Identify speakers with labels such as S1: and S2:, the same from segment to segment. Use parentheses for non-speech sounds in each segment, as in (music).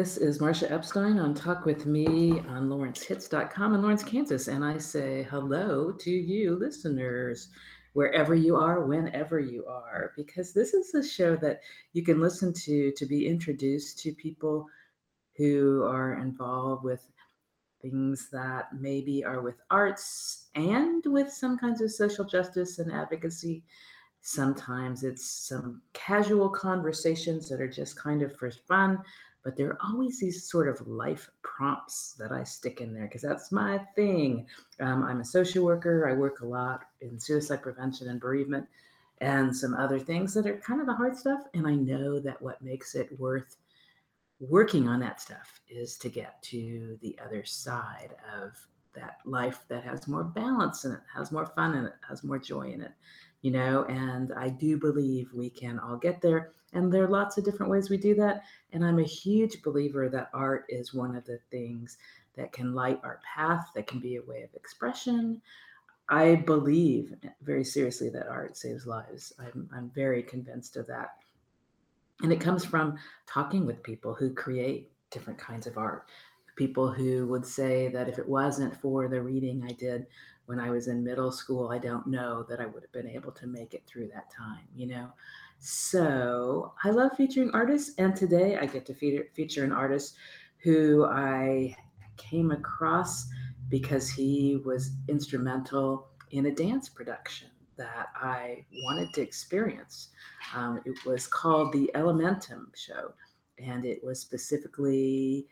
S1: This is Marcia Epstein on Talk with Me on lawrencehits.com in Lawrence, Kansas. And I say hello to you, listeners, wherever you are, whenever you are, because this is a show that you can listen to to be introduced to people who are involved with things that maybe are with arts and with some kinds of social justice and advocacy. Sometimes it's some casual conversations that are just kind of for fun but there are always these sort of life prompts that I stick in there because that's my thing. Um, I'm a social worker. I work a lot in suicide prevention and bereavement and some other things that are kind of the hard stuff. And I know that what makes it worth working on that stuff is to get to the other side of that life that has more balance in it, has more fun in it, has more joy in it you know, and I do believe we can all get there. And there are lots of different ways we do that. And I'm a huge believer that art is one of the things that can light our path, that can be a way of expression. I believe very seriously that art saves lives. I'm, I'm very convinced of that. And it comes from talking with people who create different kinds of art. People who would say that if it wasn't for the reading I did when I was in middle school, I don't know that I would have been able to make it through that time, you know? So I love featuring artists. And today I get to feature, an artist who I came across because he was instrumental in a dance production that I wanted to experience. Um, it was called the Elementum Show, and it was specifically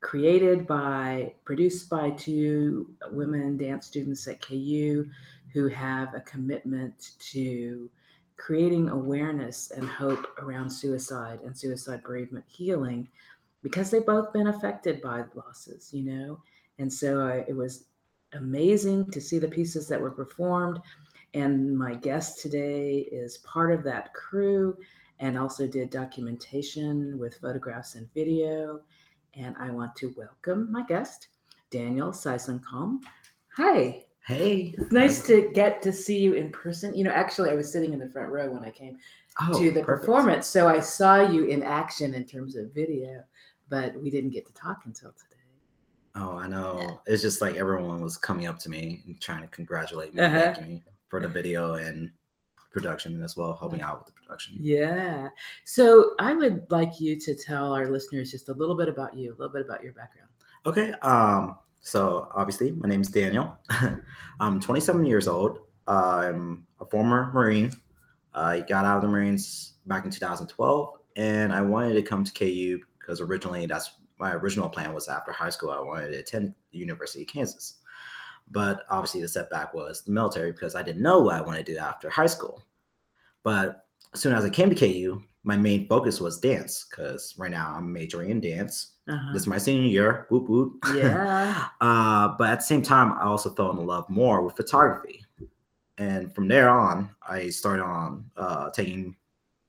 S1: created by, produced by two women dance students at KU who have a commitment to creating awareness and hope around suicide and suicide bereavement healing because they've both been affected by losses, you know? And so I, it was amazing to see the pieces that were performed. And my guest today is part of that crew and also did documentation with photographs and video and I want to welcome my guest, Daniel Seisenkam. Hi.
S2: Hey.
S1: It's nice to get to see you in person. You know, actually, I was sitting in the front row when I came oh, to the perfect. performance, so I saw you in action in terms of video, but we didn't get to talk until today.
S2: Oh, I know. Yeah. It's just like everyone was coming up to me and trying to congratulate me, uh-huh. me for the video and production as well, helping out with the production.
S1: Yeah. So I would like you to tell our listeners just a little bit about you, a little bit about your background.
S2: Okay. Um, so obviously my name is Daniel. (laughs) I'm 27 years old. I'm a former Marine. I got out of the Marines back in 2012 and I wanted to come to KU because originally that's my original plan was after high school, I wanted to attend the University of Kansas. But obviously, the setback was the military because I didn't know what I wanted to do after high school. But as soon as I came to KU, my main focus was dance because right now I'm majoring in dance. Uh-huh. This is my senior year. Whoop whoop.
S1: Yeah. (laughs)
S2: uh, but at the same time, I also fell in love more with photography. And from there on, I started on uh, taking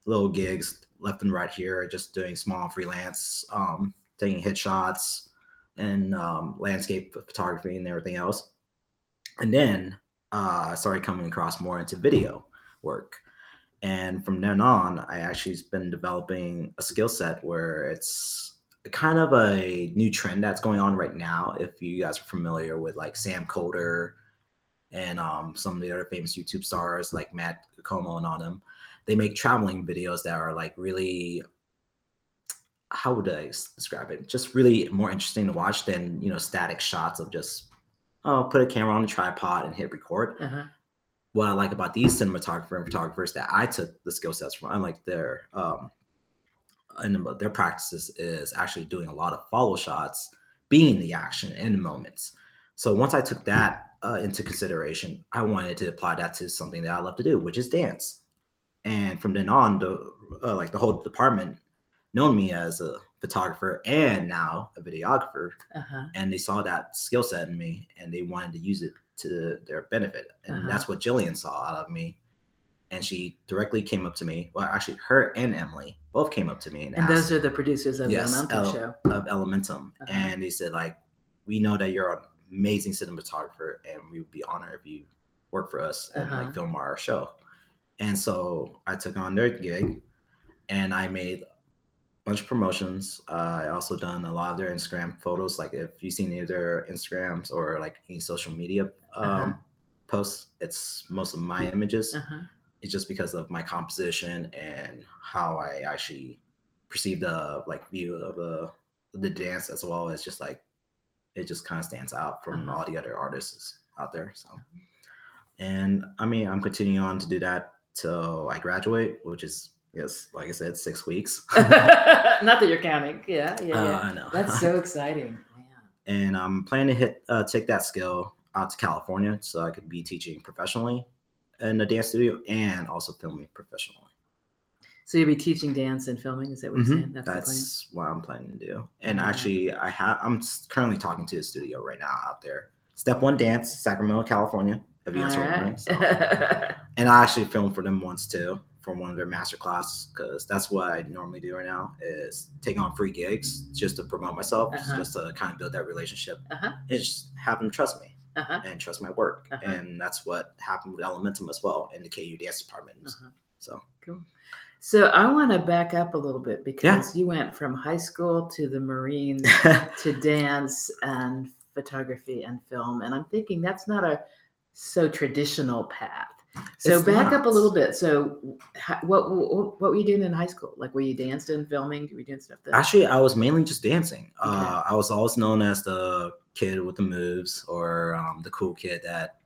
S2: little gigs left and right here, just doing small freelance, um, taking headshots and um, landscape photography and everything else. And then uh, I started coming across more into video work. And from then on, I actually been developing a skill set where it's kind of a new trend that's going on right now. If you guys are familiar with like Sam Kolder and um, some of the other famous YouTube stars like Matt Komo and all them, they make traveling videos that are like really how would I describe it? Just really more interesting to watch than you know static shots of just oh, put a camera on a tripod and hit record. Uh-huh. What I like about these cinematographer and photographers that I took the skill sets from, unlike their um, and their practices is actually doing a lot of follow shots, being the action in the moments. So once I took that uh, into consideration, I wanted to apply that to something that I love to do, which is dance. And from then on, the uh, like the whole department known me as a photographer and now a videographer uh-huh. and they saw that skill set in me and they wanted to use it to their benefit and uh-huh. that's what jillian saw out of me and she directly came up to me well actually her and emily both came up to me
S1: and, and asked, those are the producers of yes, elementum El- show
S2: of elementum uh-huh. and they said like we know that you're an amazing cinematographer and we would be honored if you work for us and like uh-huh. film our show and so i took on their gig and i made bunch of promotions. Uh, I also done a lot of their Instagram photos. Like if you've seen any of their Instagrams or like any social media um,
S1: Uh-huh.
S2: posts, it's most of my images.
S1: Uh-huh.
S2: It's just because of my composition and how I actually perceive the like view of the the dance as well as just like it just kind of stands out from
S1: Uh-huh.
S2: all the other artists out there. So, and I mean, I'm continuing on to do that till I graduate, which is yes, like I said, six weeks. (laughs)
S1: Not that you're counting. Yeah, yeah,
S2: Uh. I know.
S1: That's so (laughs) exciting. Yeah.
S2: and I'm planning to hit uh, take that skill out to California so I could be teaching professionally in a dance studio and also filming professionally.
S1: So you'll be teaching dance and filming. Is that what you're saying? That's,
S2: That's what I'm planning to do. And
S1: Yeah.
S2: actually, I have I'm currently talking to the studio right now out there. Step One Dance, Sacramento, California. If
S1: the
S2: you guys
S1: All
S2: remember. So- and I actually filmed for them once too for one of their master classes because that's what I normally do right now is take on free gigs just to promote myself,
S1: Uh-huh.
S2: just to kind of build that relationship.
S1: Uh-huh.
S2: And just have them trust me
S1: uh-huh.
S2: and trust my work.
S1: Uh-huh.
S2: And that's what happened with Elementum as well in the KU dance department.
S1: Uh-huh.
S2: So
S1: Cool. So I want to back up a little bit because you went from high school to the Marines (laughs) to dance and photography and film, and I'm thinking that's not a so traditional path. So
S2: It's
S1: back up a little bit. So what, what what were you doing in high school? Like were you dancing, and filming? Were you doing stuff that?
S2: Actually, I was mainly just dancing.
S1: Okay.
S2: Uh, I was always known as the kid with the moves or um, the cool kid that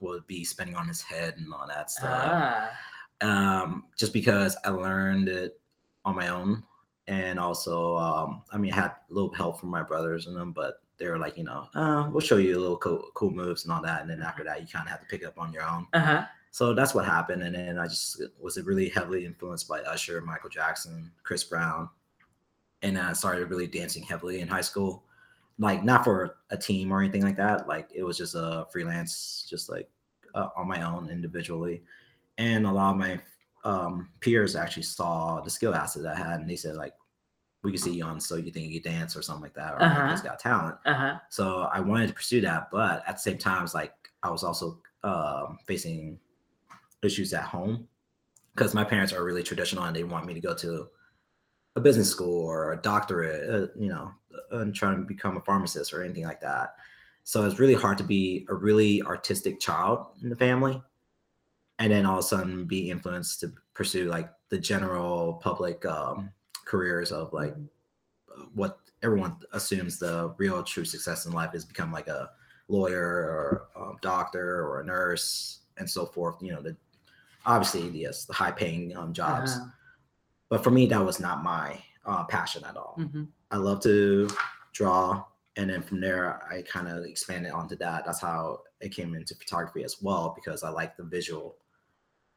S2: would be spinning on his head and all that stuff.
S1: ah,
S2: Um, just because I learned it on my own. And also, um, I mean, I had a little help from my brothers and them, but they were like, you know, uh, we'll show you a little cool, cool moves and all that. And then after that, you kind of have to pick it up on your own.
S1: uh huh.
S2: So that's what happened. And then I just was really heavily influenced by Usher, Michael Jackson, Chris Brown. And I started really dancing heavily in high school. Like not for a team or anything like that. Like it was just a freelance, just like uh, on my own individually. And a lot of my um, peers actually saw the skill asset I had, and they said like, "We can see you on So You Think You Can Dance or something like that, or
S1: Uh-huh.
S2: America's Got Talent."
S1: Uh huh.
S2: So I wanted to pursue that, but at the same time, it's like I was also um, facing issues at home because my parents are really traditional and they want me to go to a business school or a doctorate, uh, you know, and trying to become a pharmacist or anything like that. So it's really hard to be a really artistic child in the family and then all of a sudden be influenced to pursue like the general public um, careers of like what everyone assumes the real true success in life is become like a lawyer or a doctor or a nurse and so forth you know the obviously yes the high paying um, jobs
S1: Uh-huh.
S2: but for me that was not my uh, passion at all
S1: Mhm.
S2: i love to draw and then from there i kind of expanded onto that that's how it came into photography as well because i like the visual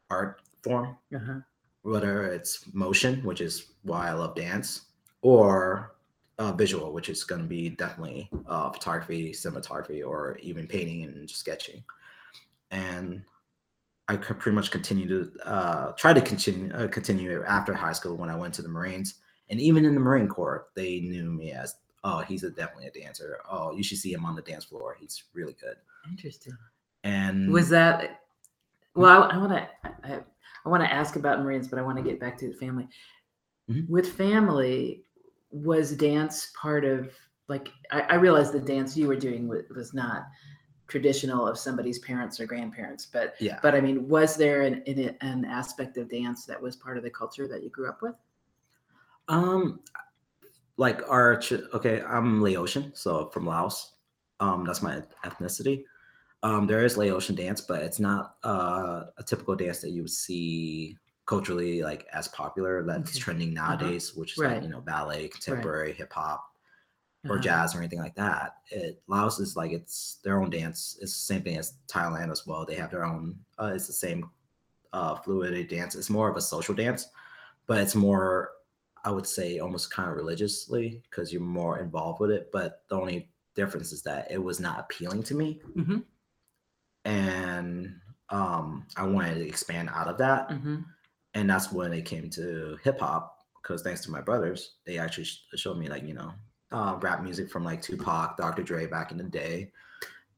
S2: art form
S1: Uh-huh.
S2: whether it's motion, which is why I love dance, or uh, visual, which is going to be definitely uh, photography, cinematography, or even painting and sketching. And I could pretty much continue to uh, try to continue uh, continue after high school when I went to the Marines, and even in the Marine Corps, they knew me as oh he's a, definitely a dancer. Oh, you should see him on the dance floor. He's really good.
S1: Interesting.
S2: And
S1: Was that? Well, I, I want to. I, I want to ask about Marines, but I want to get back to the family.
S2: Mhm.
S1: With family, was dance part of like? I, I realized the dance you were doing was, was not traditional of somebody's parents or grandparents, but
S2: yeah,
S1: but I mean, was there an, an an aspect of dance that was part of the culture that you grew up with?
S2: Um, like our ch- okay, I'm Laotian, so from Laos. Um, that's my ethnicity. Um, there is Laotian dance, but it's not uh, a typical dance that you would see culturally like as popular that's
S1: Okay.
S2: trending nowadays, which is
S1: Right.
S2: like you know ballet, contemporary, hip hop, or
S1: Uh-huh.
S2: jazz or anything like that. It Laos is like it's their own dance. It's the same thing as Thailand as well. They have their own. Uh, it's the same uh, fluidity dance. It's more of a social dance, but it's more, I would say, almost kind of religiously because you're more involved with it. But the only difference is that it was not appealing to me,
S1: Mhm.
S2: and um, I wanted to expand out of that
S1: Mhm.
S2: and that's when it came to hip hop because thanks to my brothers they actually sh- showed me like you know uh, rap music from like tupac dr dre back in the day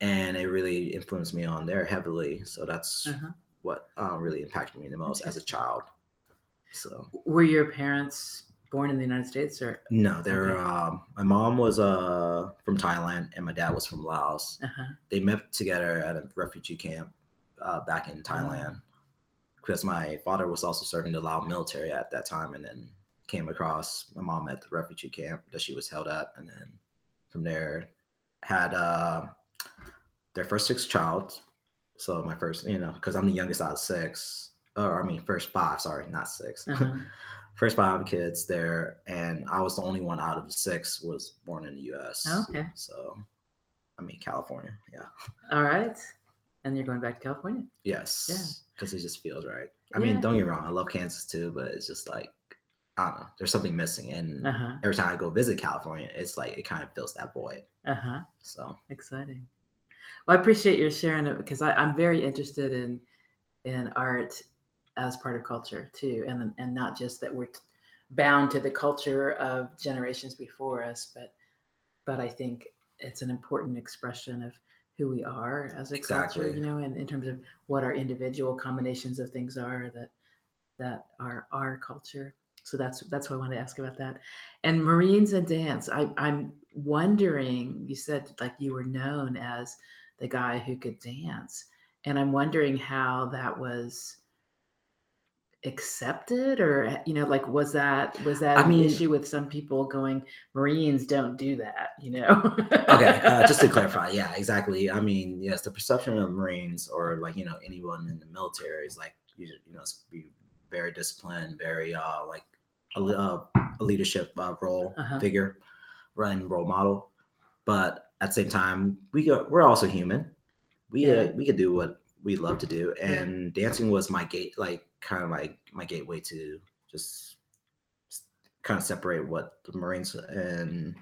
S2: and it really influenced me on there heavily so that's
S1: Uh-huh.
S2: what uh, really impacted me the most as a child so
S1: Were your parents born in the United States or?
S2: No, they're.
S1: Okay.
S2: Um, my mom was uh from Thailand and my dad was from Laos.
S1: Uh-huh.
S2: They met together at a refugee camp uh, back in Thailand because my father was also serving the Lao military at that time, and then came across my mom at the refugee camp that she was held at, and then from there had uh, their first six child. So my first, you know, because I'm the youngest out of six, or I mean, first five. Sorry, not 6
S1: Uh-huh. (laughs)
S2: first five kids there, and I was the only one out of the six was born in the U.S.
S1: Okay.
S2: So, I mean, California. Yeah.
S1: All right. And you're going back to California.
S2: Yes. Because it just feels right. I
S1: Yeah.
S2: mean, don't get me wrong. I love Kansas too, but it's just like I don't know. There's something missing, and
S1: Uh-huh.
S2: every time I go visit California, it's like it kind of fills that void.
S1: Uh-huh.
S2: So
S1: Exciting. Well, I appreciate your sharing it because I, I'm very interested in in art as part of culture too, and and not just that we're bound to the culture of generations before us, but but I think it's an important expression of who we are as a culture,
S2: Exactly.
S1: you know, and in terms of what our individual combinations of things are that that are our culture. So that's that's why I wanted to ask about that. And Marines and dance. I, I'm wondering. You said like you were known as the guy who could dance, and I'm wondering how that was accepted, or you know, like was that was that
S2: I
S1: an
S2: mean-
S1: issue with some people going Marines don't do that, you know?
S2: okay, uh, just to (laughs) clarify, yeah, exactly. I mean, yes, the perception of Marines or like you know anyone in the military is like you, you know it's be very disciplined, very uh like a, uh, a leadership uh, role
S1: Uh-huh.
S2: figure, running role model. But at the same time, we go, we're also human. We uh, we could do what we love to do, and dancing was my gate, like kind of like my gateway to just kind of separate what the Marines and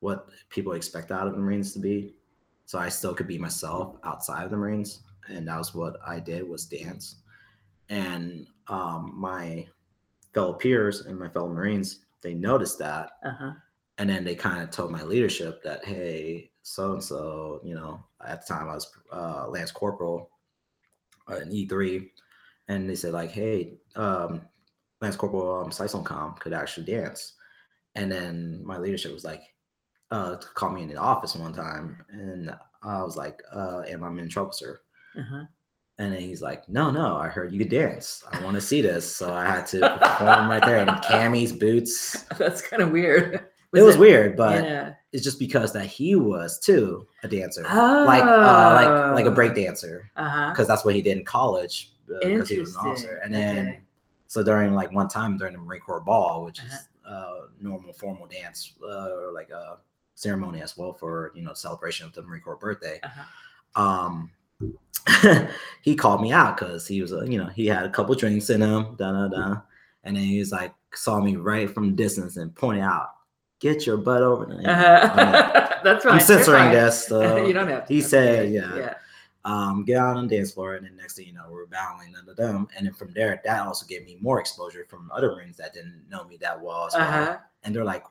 S2: what people expect out of the Marines to be. So I still could be myself outside of the Marines, and that was what I did was dance. And um, my fellow peers and my fellow Marines, they noticed that,
S1: uh-huh.
S2: and then they kind of told my leadership that, hey, so and so, you know, at the time I was uh, Lance Corporal uh, in E3, and they said like, hey, um, Lance Corporal um, Cyclone Com could actually dance, and then my leadership was like, uh, called me in the office one time, and I was like, uh, am I in trouble, sir?
S1: Uh-huh.
S2: And then he's like, no, no, I heard you could dance. I want to see this. So I had to perform right there in camis, boots. (laughs)
S1: That's kind of weird. (laughs)
S2: it was weird, but
S1: yeah.
S2: it's just because that he was too a dancer, like uh, like like a break dancer,
S1: Uh-huh.
S2: because that's what he did in college because he was an officer. And then
S1: Okay.
S2: so during like one time during the Marine Corps ball, which is uh, normal formal dance uh, or like a ceremony as well for you know celebration of the Marine Corps birthday.
S1: Uh-huh.
S2: Um, (laughs) he called me out because he was, you know, he had a couple drinks in him, da da da, and then he was like, saw me right from distance and pointed out, "Get your butt over there."
S1: Uh-huh. (laughs) That's right.
S2: I'm censoring this. (laughs) So
S1: you don't have to.
S2: he said, yeah.
S1: Yeah.
S2: um, get out on the dance floor, and then next thing you know, we're battling under them, and then from there, that also gave me more exposure from other rings that didn't know me that well well,
S1: Uh-huh.
S2: and they're like,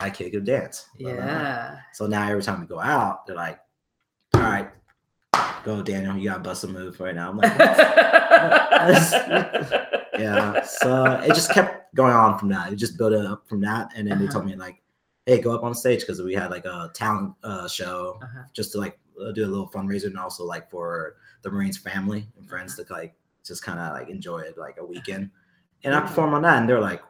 S2: "I kid could dance." blah, blah, blah.
S1: Yeah.
S2: So now every time we go out, they're like, "All right, go Daniel, you got to bust a move right now." I'm like, (laughs) yeah. So it just kept going on from that. It just built up from that, and then they
S1: Uh-huh.
S2: told me like, "Hey, go up on stage," because we had like a talent uh, show
S1: Uh-huh.
S2: just to like uh, do a little fundraiser, and also like for the Marines family and friends to like just kind of like enjoy it like a weekend. And I performed on that, and they're like,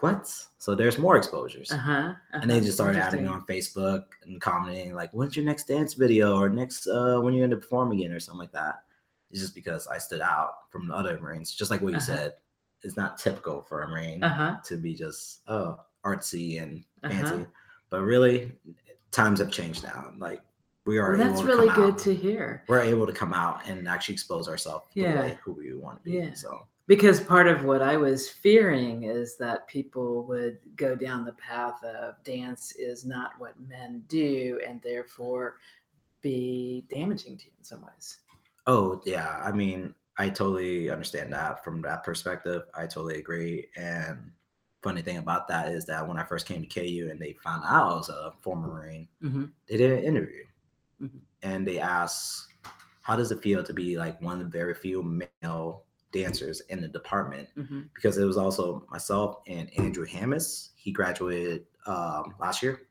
S2: "What?" So there's more exposures.
S1: Uh-huh.
S2: And they just started adding me on Facebook and commenting like, "When's your next dance video?" or "Next uh, when you're going to perform again?" or something like that. It's just because I stood out from the other Marines, just like what you
S1: Uh-huh.
S2: said. It's not typical for a Marine
S1: Uh-huh.
S2: to be just oh artsy and
S1: Uh-huh.
S2: fancy, but really, times have changed now. Like we are.
S1: Well, that's really good
S2: out-
S1: to hear.
S2: We're able to come out and actually expose ourselves
S1: Yeah.
S2: who we want to be.
S1: Yeah.
S2: So
S1: Because part of what I was fearing is that people would go down the path of dance is not what men do and therefore be damaging to you in some ways.
S2: Oh yeah, I mean, I totally understand that from that perspective. I totally agree. And funny thing about that is that when I first came to KU and they found out I was a former Marine,
S1: Mhm.
S2: they did an interview,
S1: Mhm.
S2: and they asked, "How does it feel to be like one of the very few male dancers in the department
S1: hmm
S2: because it was also myself and Andrew Hammis. He graduated um, last year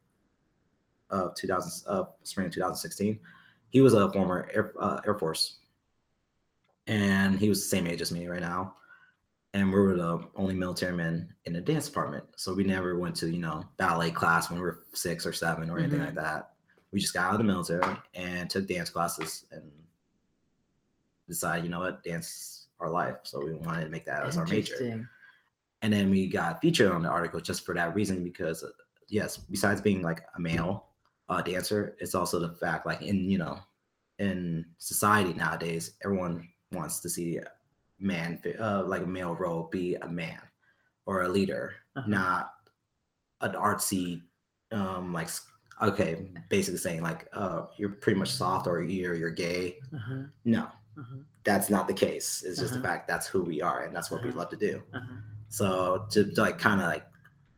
S2: of 2000 uh, spring of 2016. He was a former Air, uh, Air Force, and he was the same age as me right now. And we were the only military men in the dance department, so we never went to you know ballet class when we were six or seven or anything
S1: Mhm.
S2: like that. We just got out of the military and took dance classes and decided, you know what, dance our life. So we wanted to make that as our major and then we got featured on the article just for that reason because uh, yes besides being like a male uh, dancer it's also the fact like in you know in society nowadays everyone wants to see a man uh, like a male role be a man or a leader
S1: Uh-huh.
S2: not an artsy um like okay basically saying like uh you're pretty much soft or you're you're gay
S1: Uh-huh.
S2: no
S1: Uh-huh.
S2: That's not the case it's just
S1: Uh-huh.
S2: the fact that's who we are and that's what we
S1: Uh-huh.
S2: love to do
S1: Uh-huh.
S2: so to, to, like kind of like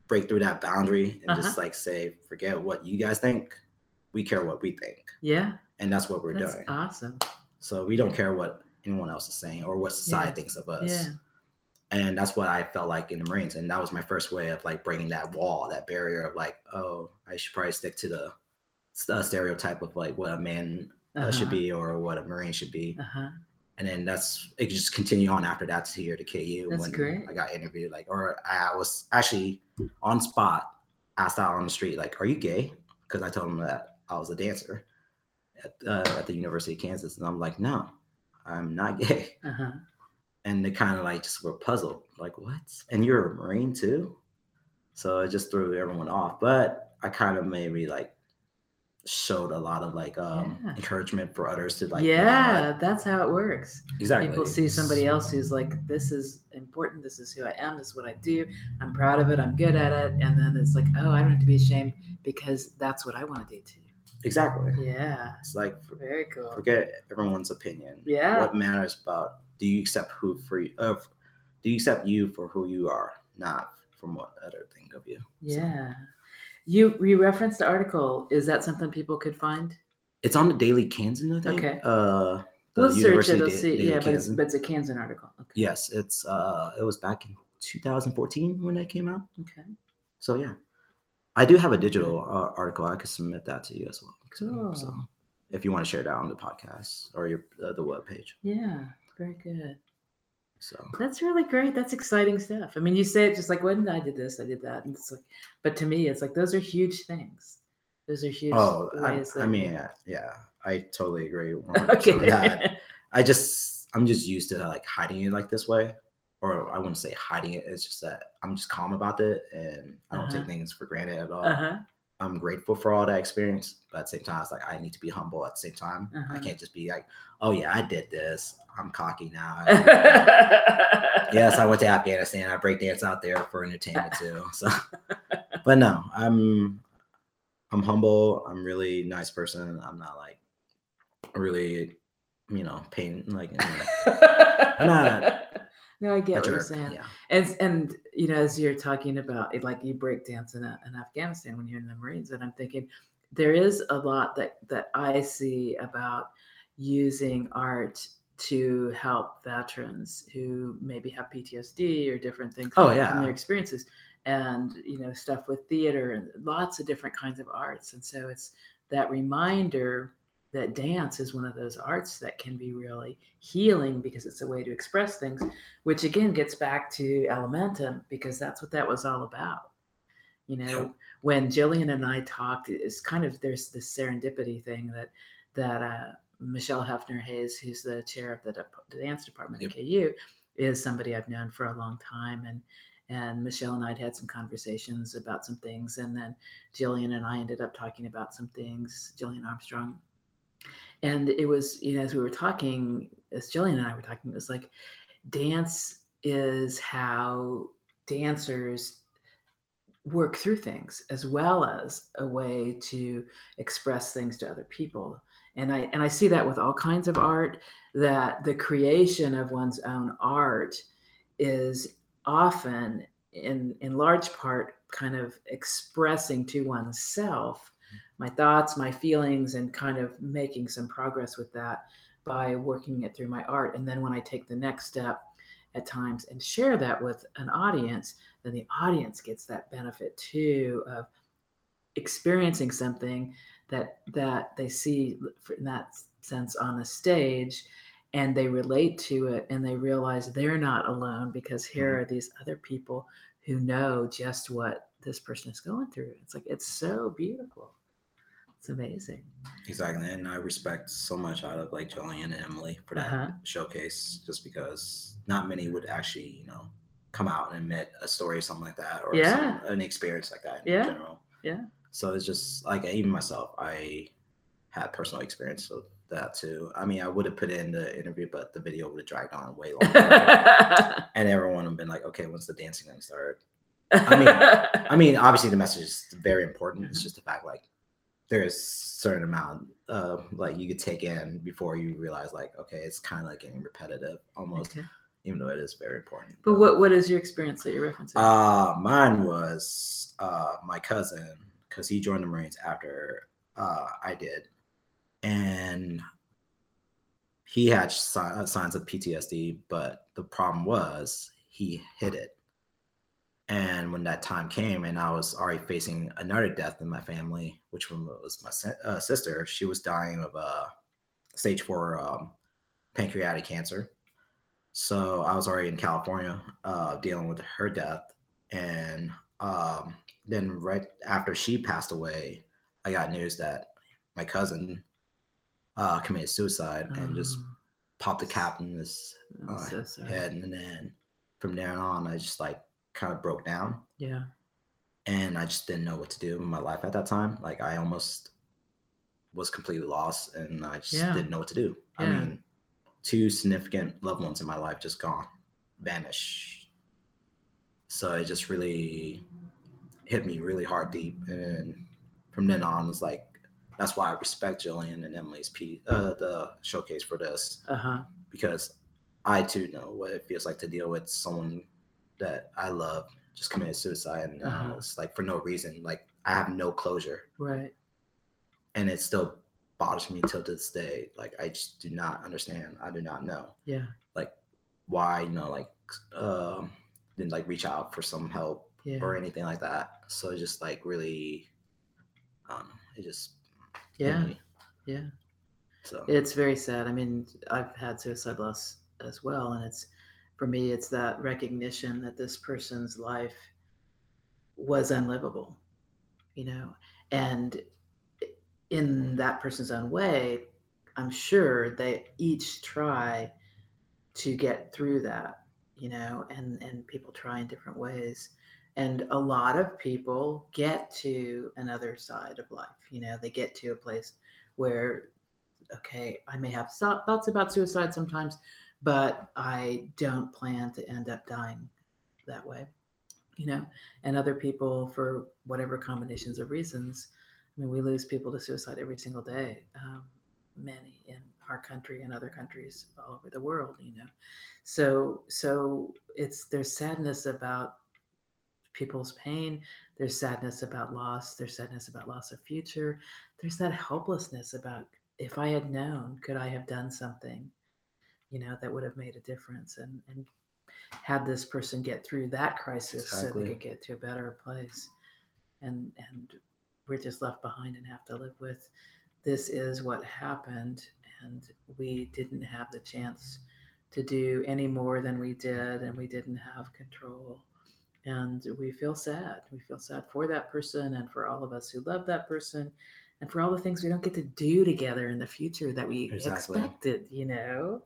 S2: break through that boundary and
S1: Uh-huh.
S2: just like say, forget what you guys think. We care what we think.
S1: Yeah,
S2: And that's what we're
S1: that's
S2: doing.
S1: awesome.
S2: So we don't care what anyone else is saying or what society
S1: Yeah.
S2: thinks of us.
S1: Yeah.
S2: And that's what I felt like in the Marines. And that was my first way of like breaking that wall, that barrier of like, oh, I should probably stick to the stereotype of like what a man uh, should
S1: Uh-huh.
S2: be or what a Marine should be. And then that's it just continue on after that to here to KU
S1: That's
S2: when
S1: great.
S2: I got interviewed like or I was actually on spot asked out on the street like are you gay because I told them that I was a dancer at, uh, at the University of Kansas and I'm like no I'm not (laughs) gay
S1: Uh-huh.
S2: and they kind of like just were puzzled like what and you're a Marine too so it just threw everyone off but I kind of maybe like showed a lot of like um
S1: Yeah.
S2: encouragement for others to like
S1: yeah,
S2: like-
S1: that's how it works.
S2: exactly
S1: People see somebody else who's like, this is important. This is who I am. This is what I do. I'm proud of it. I'm good at it. And then it's like, oh, I don't have to be ashamed because that's what I want to do too.
S2: Exactly.
S1: Yeah.
S2: It's like
S1: Very cool.
S2: forget everyone's opinion.
S1: Yeah.
S2: What matters about do you accept who for you of do you accept you for who you are, not from what other think of you. So,
S1: Yeah. You you referenced the article. Is that something people could find?
S2: it's on the Daily Kansan, I think.
S1: Okay.
S2: Uh the
S1: We'll search it. We'll see.
S2: Daily
S1: Yeah, but it's, but it's a Kansan article. Okay.
S2: yes, it's uh it was back in 2014 when that came out.
S1: Okay.
S2: So yeah. I do have a digital uh, article. I could submit that to you as well. So, so if you want to share that on the podcast or your uh, the web page.
S1: Yeah. Very good.
S2: So
S1: That's really great. That's exciting stuff. I mean, you say it just like when I did this, I did that, and it's like, but to me, it's like those are huge things. Those are huge
S2: Oh, I. I mean, yeah, yeah, I totally agree. (laughs) 100%
S1: okay.
S2: I just, I'm just used to like hiding it like this way, or I wouldn't say hiding it. It's just that I'm just calm about it, and I don't
S1: Uh-huh.
S2: take things for granted at all.
S1: uh huh.
S2: I'm grateful for all that experience, but at the same time, it's like I need to be humble. At the same time, I
S1: Uh-huh.
S2: can't just be like, "Oh yeah, I did this. I'm cocky now." (laughs)
S1: yes,
S2: I went to Afghanistan. I break dance out there for entertainment too. So, (laughs) but no, I'm I'm humble. I'm really nice person. I'm not like really, you know, pain like you know, (laughs) not
S1: no, I get what you're saying.
S2: Yeah,
S1: And and you know, as you're talking about it, like you break dance in, a, in Afghanistan when you're in the Marines, and I'm thinking there is a lot that that I see about using art to help veterans who maybe have PTSD or different things
S2: Oh,
S1: from
S2: yeah.
S1: their experiences, and you know, stuff with theater and lots of different kinds of arts. And so it's that reminder that dance is one of those arts that can be really healing because it's a way to express things which again gets back to elementum because that's what that was all about. You know when jillian and i talked it's kind of there's this serendipity thing that that uh, michelle heffner hayes who's the chair of the, dep- the dance department at ku is somebody i've known for a long time and and michelle and i'd had some conversations about some things and then jillian and i ended up talking about some things jillian armstrong and it was you know as we were talking as jillian and i were talking it was like dance is how dancers work through things as well as a way to express things to other people. And i and i see that with all kinds of art that the creation of one's own art is often in in large part kind of expressing to oneself my thoughts my feelings and kind of making some progress with that by working it through my art and then when i take the next step at times and share that with an audience, then the audience gets that benefit too of experiencing something that that they see in that sense on the stage and they relate to it and they realize they're not alone because here
S2: Mhm.
S1: are these other people who know just what this person is going through. It's like it's so beautiful. It's amazing.
S2: Exactly, and I respect so much out of like Jillian and Emily for that
S1: Uh-huh.
S2: showcase, just because not many would actually, you know, come out and admit a story or something like that, or
S1: Yeah.
S2: some, an experience like that in
S1: Yeah.
S2: general.
S1: Yeah.
S2: So it's just like even myself, I had personal experience of that too. I mean, I would have put in the interview, but the video would have dragged on way longer, (laughs) and everyone would have been like, "Okay, when's the dancing gonna start?" I mean- I mean, obviously the message is very important. It's (laughs) just the fact like there's certain amount uh like you could take in before you realize like okay, it's kind of like getting repetitive almost,
S1: Okay.
S2: even though it is very important.
S1: But what what is your experience that you're referencing?
S2: Uh, mine was uh my cousin because he joined the Marines after uh I did, and he had uh, signs of PTSD, but the problem was he hid it. And when that time came, and I was already facing another death in my family, which was my uh, sister, she was dying of uh, stage four um, pancreatic cancer. So I was already in California uh, dealing with her death, and um, then right after she passed away, I got news that my cousin uh, committed suicide and just
S1: Oh,
S2: popped the cap in his uh,
S1: so
S2: head, and then from there on, I just like kind of broke down,
S1: Yeah.
S2: and I just didn't know what to do in my life at that time. Like I almost was completely lost, and I just
S1: Yeah.
S2: didn't know what to do. I mean, two significant loved ones in my life just gone, vanished. So it just really hit me really hard deep, and from then on, was like that's why I respect Jillian and Emily's piece, uh, the showcase for this
S1: Uh huh.
S2: because I too know what it feels like to deal with someone that I love just committed suicide, and uh,
S1: Uh-huh.
S2: it's like for no reason. Like I have no closure,
S1: Right.
S2: and it still bothers me till this day. Like I just do not understand. I do not know
S1: Yeah.
S2: Like why you know like um didn't like reach out for some help
S1: Yeah.
S2: or anything like that. So it's just like really, um, it just
S1: Yeah. Yeah.
S2: So
S1: It's very sad. I mean, I've had suicide loss as well, and it's for me, it's that recognition that this person's life was unlivable, you know, and in that person's own way, I'm sure they each try to get through that, you know, and and people try in different ways. And a lot of people get to another side of life, you know, they get to a place where okay, I may have thoughts about suicide sometimes, but I don't plan to end up dying that way, you know. And other people, for whatever combinations of reasons, I mean, we lose people to suicide every single day, um, many in our country and other countries all over the world, you know. So, so it's there's sadness about people's pain. There's sadness about loss. There's sadness about loss of future. There's that helplessness about if I had known, could I have done something, you know, that would have made a difference and and had this person get through that crisis so they could get to a better place. And and we're just left behind and have to live with this is what happened and we didn't have the chance to do any more than we did and we didn't have control and we feel sad we feel sad for that person and for all of us who love that person and for all the things we don't get to do together in the future that we
S2: Exactly.
S1: expected you know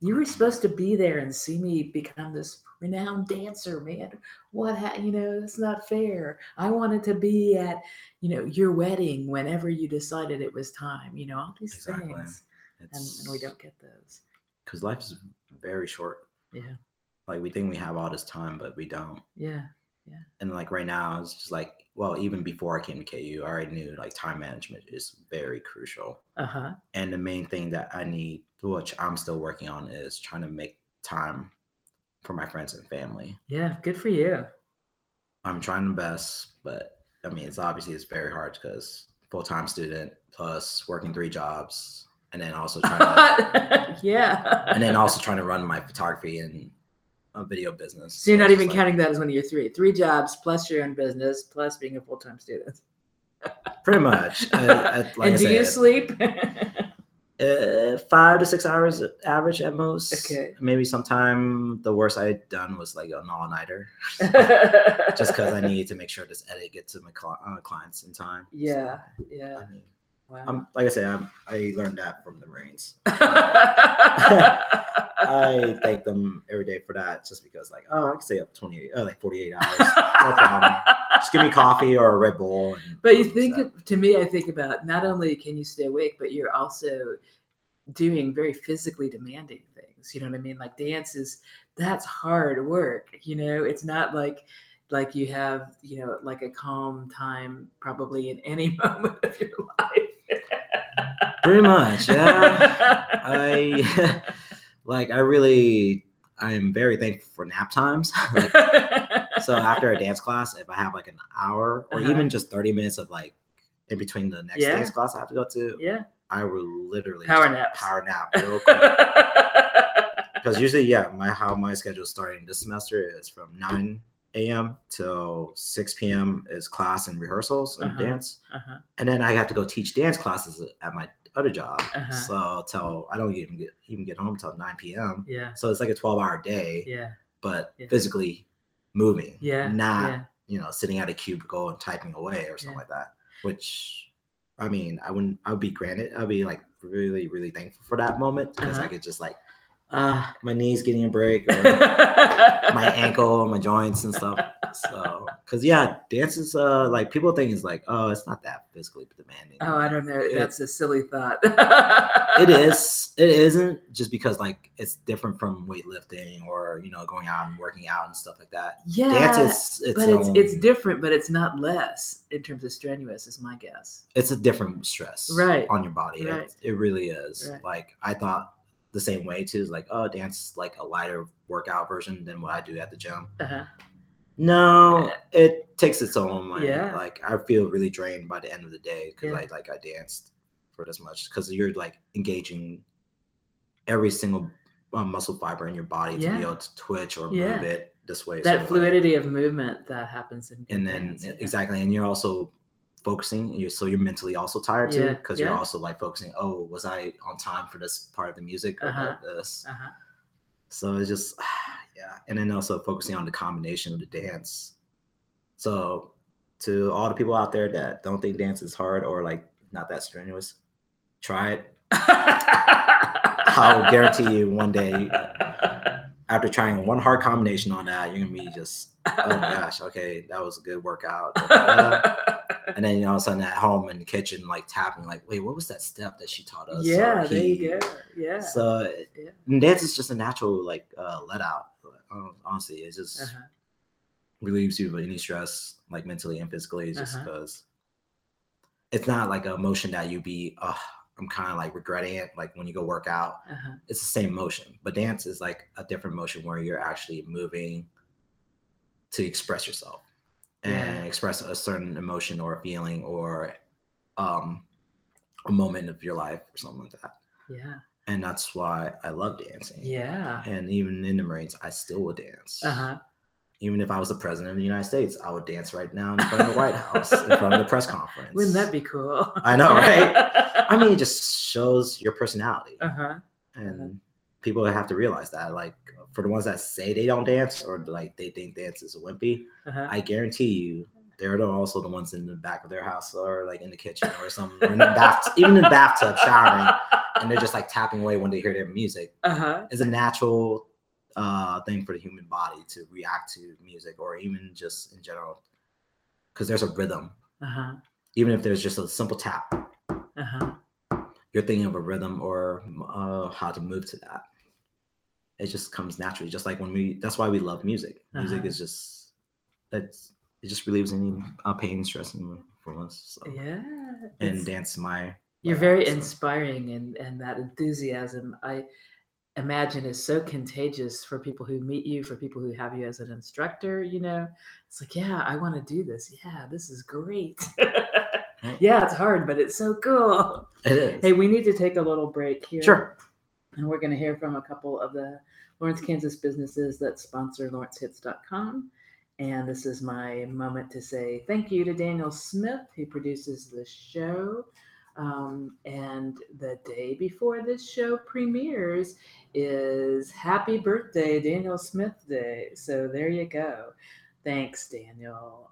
S1: you were supposed to be there and see me become this renowned dancer man what ha- you know that's not fair i wanted to be at you know your wedding whenever you decided it was time you know all these
S2: Exactly.
S1: things and, and we don't get those
S2: because life is very short.
S1: yeah
S2: Like we think we have all this time, but we don't.
S1: Yeah.
S2: Yeah And like right now, it's just like well, even before I came to KU, I already knew like time management is very crucial.
S1: uh-huh
S2: And the main thing that I need, which I'm still working on, is trying to make time for my friends and family.
S1: yeah good for you
S2: I'm trying my best, but I mean, it's obviously it's very hard because full time student plus working three jobs, and then also trying to, (laughs)
S1: yeah
S2: and then also trying to run my photography and a video business.
S1: So you're not even
S2: like-
S1: counting that as one of your three. Three jobs plus your own business plus being a full time student.
S2: Pretty much. (laughs) Uh, uh, like
S1: and
S2: I
S1: do you sleep? (laughs)
S2: Uh, five to six hours average at most.
S1: Okay.
S2: Maybe sometime the worst I had done was like an all nighter, (laughs) just because I needed to make sure this edit gets to my cli- uh, clients in time. So,
S1: Yeah, yeah.
S2: I mean,
S1: Wow.
S2: I'm like I said, I'm, I learned that from the Marines. (laughs) (laughs) I thank them every day for that, just because like oh I can stay up twenty uh, like forty eight hours, no. Just give me coffee or a Red Bull. And
S1: But you think, to me, I think about not only can you stay awake, but you're also doing very physically demanding things. You know what I mean? Like dance is that's hard work. You know, it's not like like you have you know like a calm time probably in any (laughs) moment of your life.
S2: Pretty much, yeah. (laughs) I (laughs) like I really I'm very thankful for nap times. (laughs) like, so after a dance class, if I have like an hour or
S1: Uh-huh.
S2: even just 30 minutes of like in between the next
S1: Yeah.
S2: dance class I have to go to,
S1: yeah,
S2: I will literally
S1: Power nap.
S2: Power nap real quick. Because usually, yeah, my how my schedule is starting this semester is from 9 a.m. till 6 p.m. is class and rehearsals and
S1: Uh-huh.
S2: dance.
S1: uh-huh.
S2: And then I have to go teach dance classes at my other job.
S1: Uh-huh.
S2: So till I don't even get even get home till 9 p.m.
S1: yeah,
S2: So it's like a 12 hour day,
S1: yeah,
S2: but
S1: Yeah.
S2: physically moving,
S1: yeah,
S2: not
S1: yeah.
S2: you know sitting at a cubicle and typing away or something
S1: Yeah.
S2: like that. Which I mean, I wouldn't. I would be granted. I'd be like really, really thankful for that moment because
S1: Uh-huh.
S2: I could just like, ah, my knees getting a break, (laughs) or
S1: my
S2: ankle, my joints and stuff. So, because yeah, dance is uh like people think it's like oh it's not that physically demanding.
S1: Oh, I don't know.
S2: It-
S1: That's a silly thought.
S2: it (laughs) is. It isn't just because like it's different from weightlifting or you know going out and working out and stuff like that.
S1: Yeah,
S2: Dance is it's
S1: but it's it's different, but it's not less in terms of strenuous, is my guess.
S2: it's a different stress
S1: Right.
S2: on your body.
S1: Right.
S2: It, it really is.
S1: Right.
S2: Like I thought the same way too. Is like oh dance is like a lighter workout version than what I do at the gym.
S1: Uh-huh.
S2: No, it takes its own. Like,
S1: Yeah.
S2: like I feel really drained by the end of the day because
S1: Yeah.
S2: I like I danced for this much because you're like engaging every single um, muscle fiber in your body to be able to twitch or
S1: Yeah.
S2: move it this way.
S1: That
S2: like-
S1: fluidity of movement that happens in
S2: and then
S1: dance, yeah.
S2: exactly, and you're also focusing. and You're so you're mentally also tired too
S1: Yeah,
S2: because you're also like focusing. Oh, was I on time for this part of the music or
S1: Uh-huh.
S2: this?
S1: Uh-huh.
S2: So it's just (sighs) yeah, and then also focusing on the combination of the dance. So to all the people out there that don't think dance is hard or like not that strenuous, try it. (laughs) I'll guarantee you one day after trying one hard combination on that, you're gonna be just oh my (laughs) gosh, okay, that was a good workout. And then you know, all of a sudden at home in the kitchen, like tapping, like, wait, what was that step that she taught us?
S1: yeah, there you go. Yeah.
S2: So
S1: Yeah.
S2: and dance is just a natural like uh, let out. Honestly, it just
S1: Uh-huh.
S2: relieves you of any stress, like mentally and physically, just
S1: Uh-huh.
S2: because it's not like an emotion that you be. Oh, I'm kind of like regretting it. Like when you go work out,
S1: Uh-huh.
S2: it's the same motion, but dance is like a different motion where you're actually moving to express yourself and express a certain emotion or feeling or um, a moment of your life or something like that.
S1: Yeah.
S2: And that's why I love dancing.
S1: Yeah.
S2: And even in the Marines, I still would dance.
S1: Uh-huh.
S2: Even if I was the president of the United States, I would dance right now in front of the White House, in front of the press conference.
S1: Wouldn't that be cool?
S2: I know, right? (laughs) I mean, it just shows your personality.
S1: uh-huh.
S2: and people have to realize that like for the ones that say they don't dance or like they think dance is wimpy
S1: Uh-huh.
S2: i guarantee you they're also the ones in the back of their house or like in the kitchen or something or in the bath (laughs) even in the bathtub showering and they're just like tapping away when they hear their music
S1: Uh-huh.
S2: it's a natural uh thing for the human body to react to music or even just in general because there's a rhythm
S1: Uh-huh.
S2: even if there's just a simple tap
S1: Uh-huh.
S2: you're thinking of a rhythm or uh, how to move to that. It just comes naturally, just like when we. That's why we love music. Music
S1: Uh-huh.
S2: is just that's it just relieves any uh, pain, and stress from us. So.
S1: Yeah.
S2: And dance my.
S1: You're very
S2: so.
S1: inspiring and and that enthusiasm I imagine is so contagious for people who meet you, for people who have you as an instructor, you know. It's like, yeah, I want to do this. Yeah, this is great. (laughs) yeah, it's hard, but it's so cool.
S2: It is.
S1: Hey, we need to take a little break here.
S2: sure.
S1: And we're going to hear from a couple of the Lawrence, Kansas businesses that sponsor lawrencehits.com. And this is my moment to say thank you to Daniel Smith, who produces the show. Um, and the day before this show premieres is Happy Birthday, Daniel Smith Day. So there you go. Thanks, Daniel.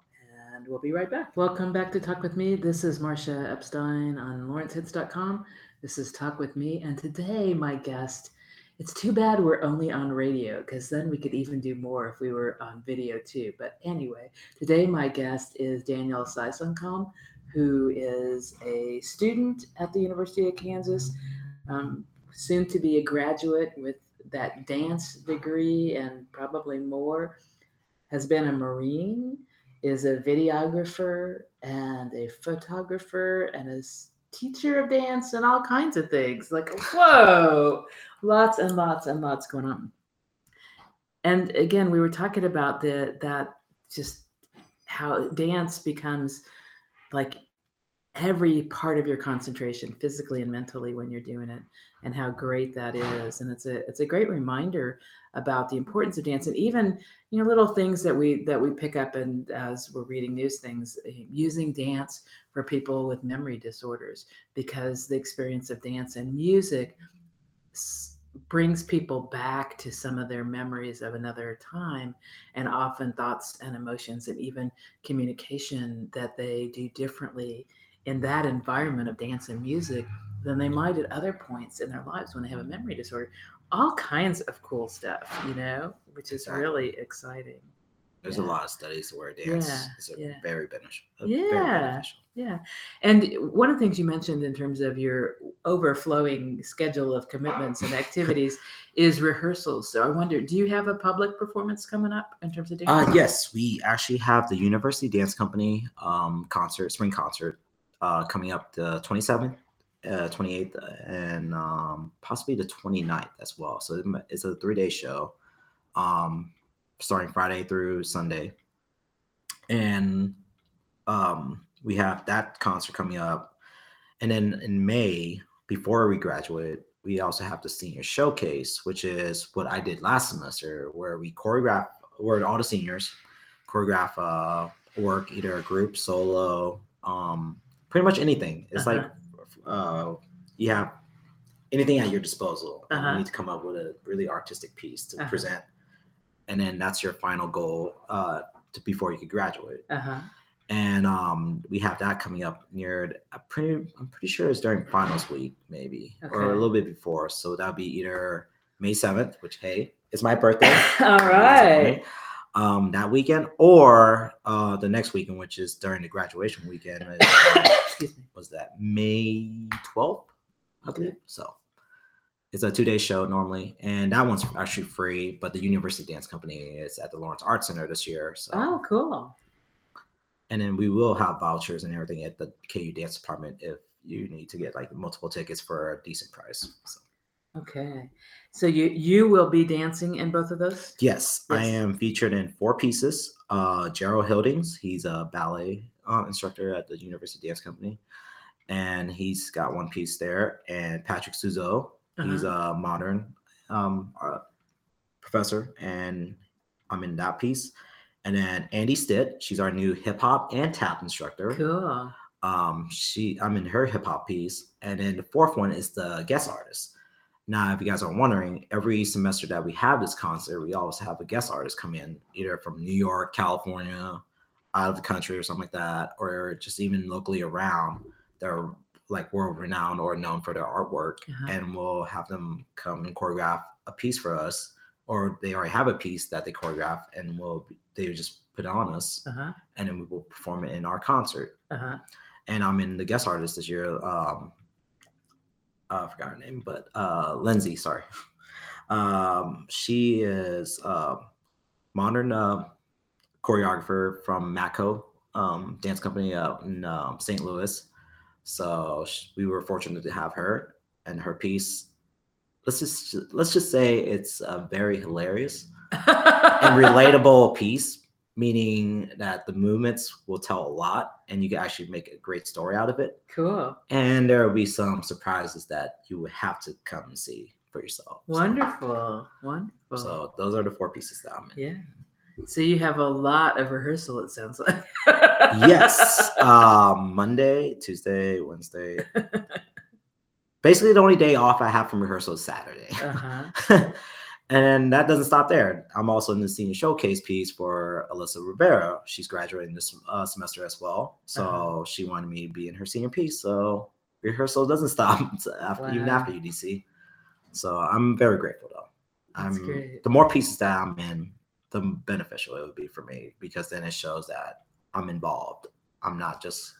S1: And we'll be right back. Welcome back to Talk with Me. This is Marcia Epstein on lawrencehits.com. This is Talk with Me. And today, my guest, it's too bad we're only on radio because then we could even do more if we were on video too. But anyway, today, my guest is Daniel Xaysongkham, who is a student at the University of Kansas, um, soon to be a graduate with that dance degree and probably more, has been a Marine, is a videographer and a photographer and a teacher of dance and all kinds of things. Like, whoa, lots and lots and lots going on. And again, we were talking about the that just how dance becomes like every part of your concentration physically and mentally when you're doing it and how great that is and it's a it's a great reminder about the importance of dance and even you know little things that we that we pick up and as we're reading news things eh, using dance for people with memory disorders because the experience of dance and music brings people back to some of their memories of another time and often thoughts and emotions and even communication that they do differently in that environment of dance and music than they might at other points in their lives when they have a memory disorder. All kinds of cool stuff, you know, which is exactly. really exciting.
S2: There's yeah. a lot of studies where dance yeah, is yeah. very beneficial.
S1: Yeah. Very beneficial. Yeah. And one of the things you mentioned in terms of your overflowing schedule of commitments and activities is rehearsals. So I wonder, do you have a public performance coming up in terms of
S2: dance? Uh, yes, we actually have the University Dance Company um, concert, spring concert, uh, coming up the 27th, uh, 28th, and um, possibly the 29th as well. So it's a three day show. Um, starting Friday through Sunday. And um, we have that concert coming up. And then in May, before we graduate, we also have the senior showcase, which is what I did last semester, where we choreograph, where all the seniors choreograph uh, work, either a group, solo, um, pretty much anything. It's uh-huh. like uh, you have anything at your disposal. Uh-huh. You need to come up with a really artistic piece to uh-huh. present and then that's your final goal uh, to, before you could graduate. Uh-huh. And um, we have that coming up near. A pretty, I'm pretty sure it's during finals week, maybe, okay. or a little bit before. So that'll be either May 7th, which hey, it's my birthday. (laughs)
S1: All right.
S2: Um, that weekend, or uh, the next weekend, which is during the graduation weekend. Is, (coughs) uh, was that May 12th? I believe so. It's a two day show normally, and that one's actually free. But the University Dance Company is at the Lawrence Arts Center this year. So.
S1: Oh, cool.
S2: And then we will have vouchers and everything at the KU Dance Department if you need to get like multiple tickets for a decent price. So.
S1: Okay. So you you will be dancing in both of those?
S2: Yes, yes. I am featured in four pieces. Uh Gerald Hildings, he's a ballet uh, instructor at the University Dance Company. And he's got one piece there. And Patrick Suzeau, uh-huh. He's a modern um, uh, professor, and I'm in that piece. And then Andy Stitt, she's our new hip hop and tap instructor.
S1: Cool.
S2: Um, she, I'm in her hip hop piece, and then the fourth one is the guest artist. Now, if you guys are wondering, every semester that we have this concert, we always have a guest artist come in, either from New York, California, out of the country, or something like that, or just even locally around. They're like world renowned or known for their artwork, uh-huh. and we'll have them come and choreograph a piece for us, or they already have a piece that they choreograph, and we'll they just put it on us, uh-huh. and then we will perform it in our concert. Uh-huh. And I'm in the guest artist this year. Um, I forgot her name, but uh, Lindsay, sorry. (laughs) Um, she is a modern uh, choreographer from MADCO um, dance company out in um, St. Louis. So we were fortunate to have her and her piece. Let's just let's just say it's a very hilarious (laughs) and relatable piece, meaning that the movements will tell a lot and you can actually make a great story out of it.
S1: Cool.
S2: And there will be some surprises that you would have to come and see for yourself. So-
S1: Wonderful. Wonderful.
S2: So, those are the four pieces that I'm in.
S1: yeah. So you have a lot of rehearsal, it sounds like.
S2: yes. Um, (laughs) Monday, Tuesday, Wednesday. (laughs) Basically, the only day off I have from rehearsal is Saturday.
S1: uh-huh. (laughs)
S2: and that doesn't stop there. I'm also in the senior showcase piece for Alyssa Rivera. She's graduating this uh, semester as well. So
S1: Uh-huh.
S2: she wanted me to be in her senior piece. So rehearsal doesn't (laughs) stop after, even
S1: Wow.
S2: after UDC. So I'm very grateful though.
S1: That's
S2: I'm
S1: great.
S2: the more pieces that I'm in, the beneficial it would be for me because then it shows that I'm involved. I'm not just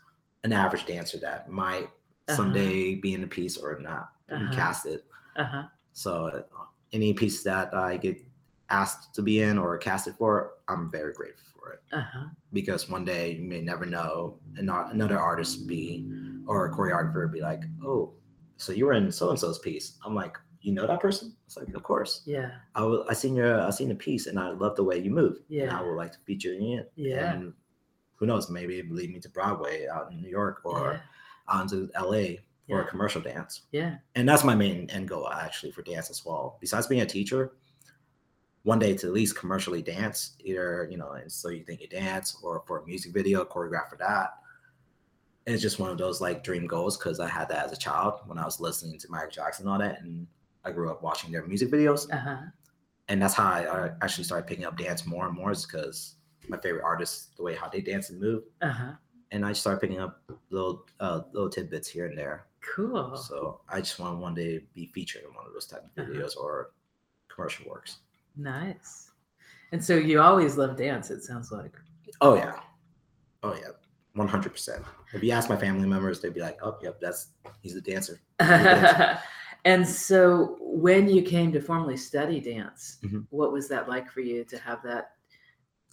S2: an average dancer that might
S1: Uh-huh.
S2: someday be in a piece or not be
S1: Uh-huh.
S2: casted.
S1: Uh-huh.
S2: So uh, any piece that I get asked to be in or casted for, I'm very grateful for it
S1: Uh-huh.
S2: because one day you may never know and not another artist be or a choreographer be like, oh, so you were in so and so's piece. I'm like, you know that person? It's like, of course.
S1: Yeah.
S2: I will, I seen your I seen the piece and I love the way you move. Yeah. And
S1: Yeah.
S2: I would like to feature you in.
S1: Yeah.
S2: And who knows? Maybe it lead me to Broadway out in New York or out into LA for
S1: Yeah.
S2: a commercial dance
S1: Yeah.
S2: and that's my main end goal actually for dance as well besides being a teacher one day to at least commercially dance either you know and so you think you dance or for a music video choreograph for that it's just one of those like dream goals because i had that as a child when i was listening to michael jackson and all that and i grew up watching their music videos
S1: Uh-huh.
S2: and that's how i, I actually started picking up dance more and more is because my favorite artists the way how they dance and move
S1: Uh-huh.
S2: and i started picking up little uh, little tidbits here and there
S1: Cool.
S2: so I just want one day to be featured in one of those type of
S1: Uh-huh.
S2: videos or commercial works.
S1: Nice. And so you always love dance, it sounds like.
S2: Oh yeah, oh yeah, one hundred percent. If you ask my family members, they'd be like, "Oh, yep, that's he's a dancer." (laughs)
S1: and so when you came to formally study dance,
S2: Mhm.
S1: what was that like for you to have that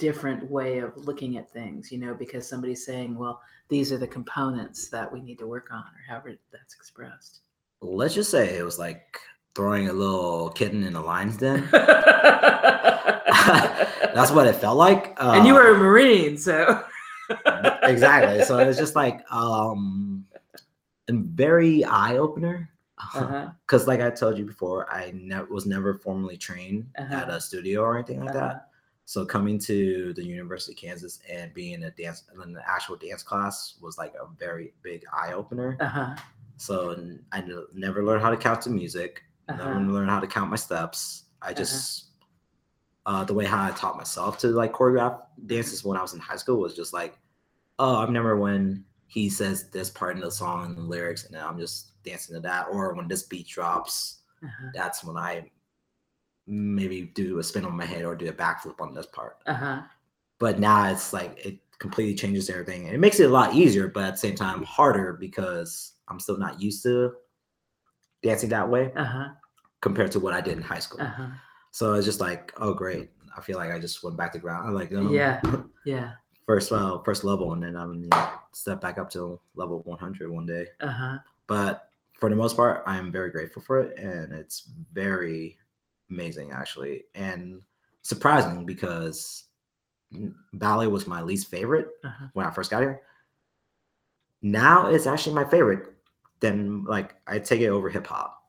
S1: different way of looking at things, you know, because somebody's saying, well, these are the components that we need to work on, or however that's expressed.
S2: Let's just say it was like throwing a little kitten in a lion's den. (laughs) (laughs) That's what it felt like.
S1: and you
S2: Uh,
S1: were a Marine, so (laughs)
S2: exactly. So it's just like um, a very eye opener.
S1: Uh-huh.
S2: Because, like I told you before, I ne- was never formally trained
S1: Uh-huh.
S2: at a studio or anything like
S1: Uh-huh.
S2: that. So coming to the University of Kansas and being in a dance in the actual dance class was like a very big eye opener.
S1: Uh-huh.
S2: So I never learned how to count to music. Never
S1: Uh-huh.
S2: learned how to count my steps. I just uh, the way how I taught myself to like choreograph dances when I was in high school was just like, oh, I remember when he says this part in the song and the lyrics, and then I'm just dancing to that. Or when this beat drops,
S1: Uh-huh.
S2: that's when I maybe do a spin on my head or do a backflip on this part.
S1: Uh-huh.
S2: But now it's like it completely changes everything. And it makes it a lot easier, but at the same time harder because I'm still not used to dancing that way
S1: Uh-huh.
S2: compared to what I did in high school.
S1: Uh-huh.
S2: So it's just like, oh great. I feel like I just went back to ground. I'm like, um,
S1: Yeah. (laughs) Yeah.
S2: first uh, first level, and then I'm you know, step back up to level 100 one day.
S1: Uh-huh.
S2: But for the most part, I am very grateful for it, and it's very amazing actually, and surprising because ballet was my least favorite
S1: Uh-huh.
S2: when I first got here. Now it's actually my favorite. Then like I take it over hip hop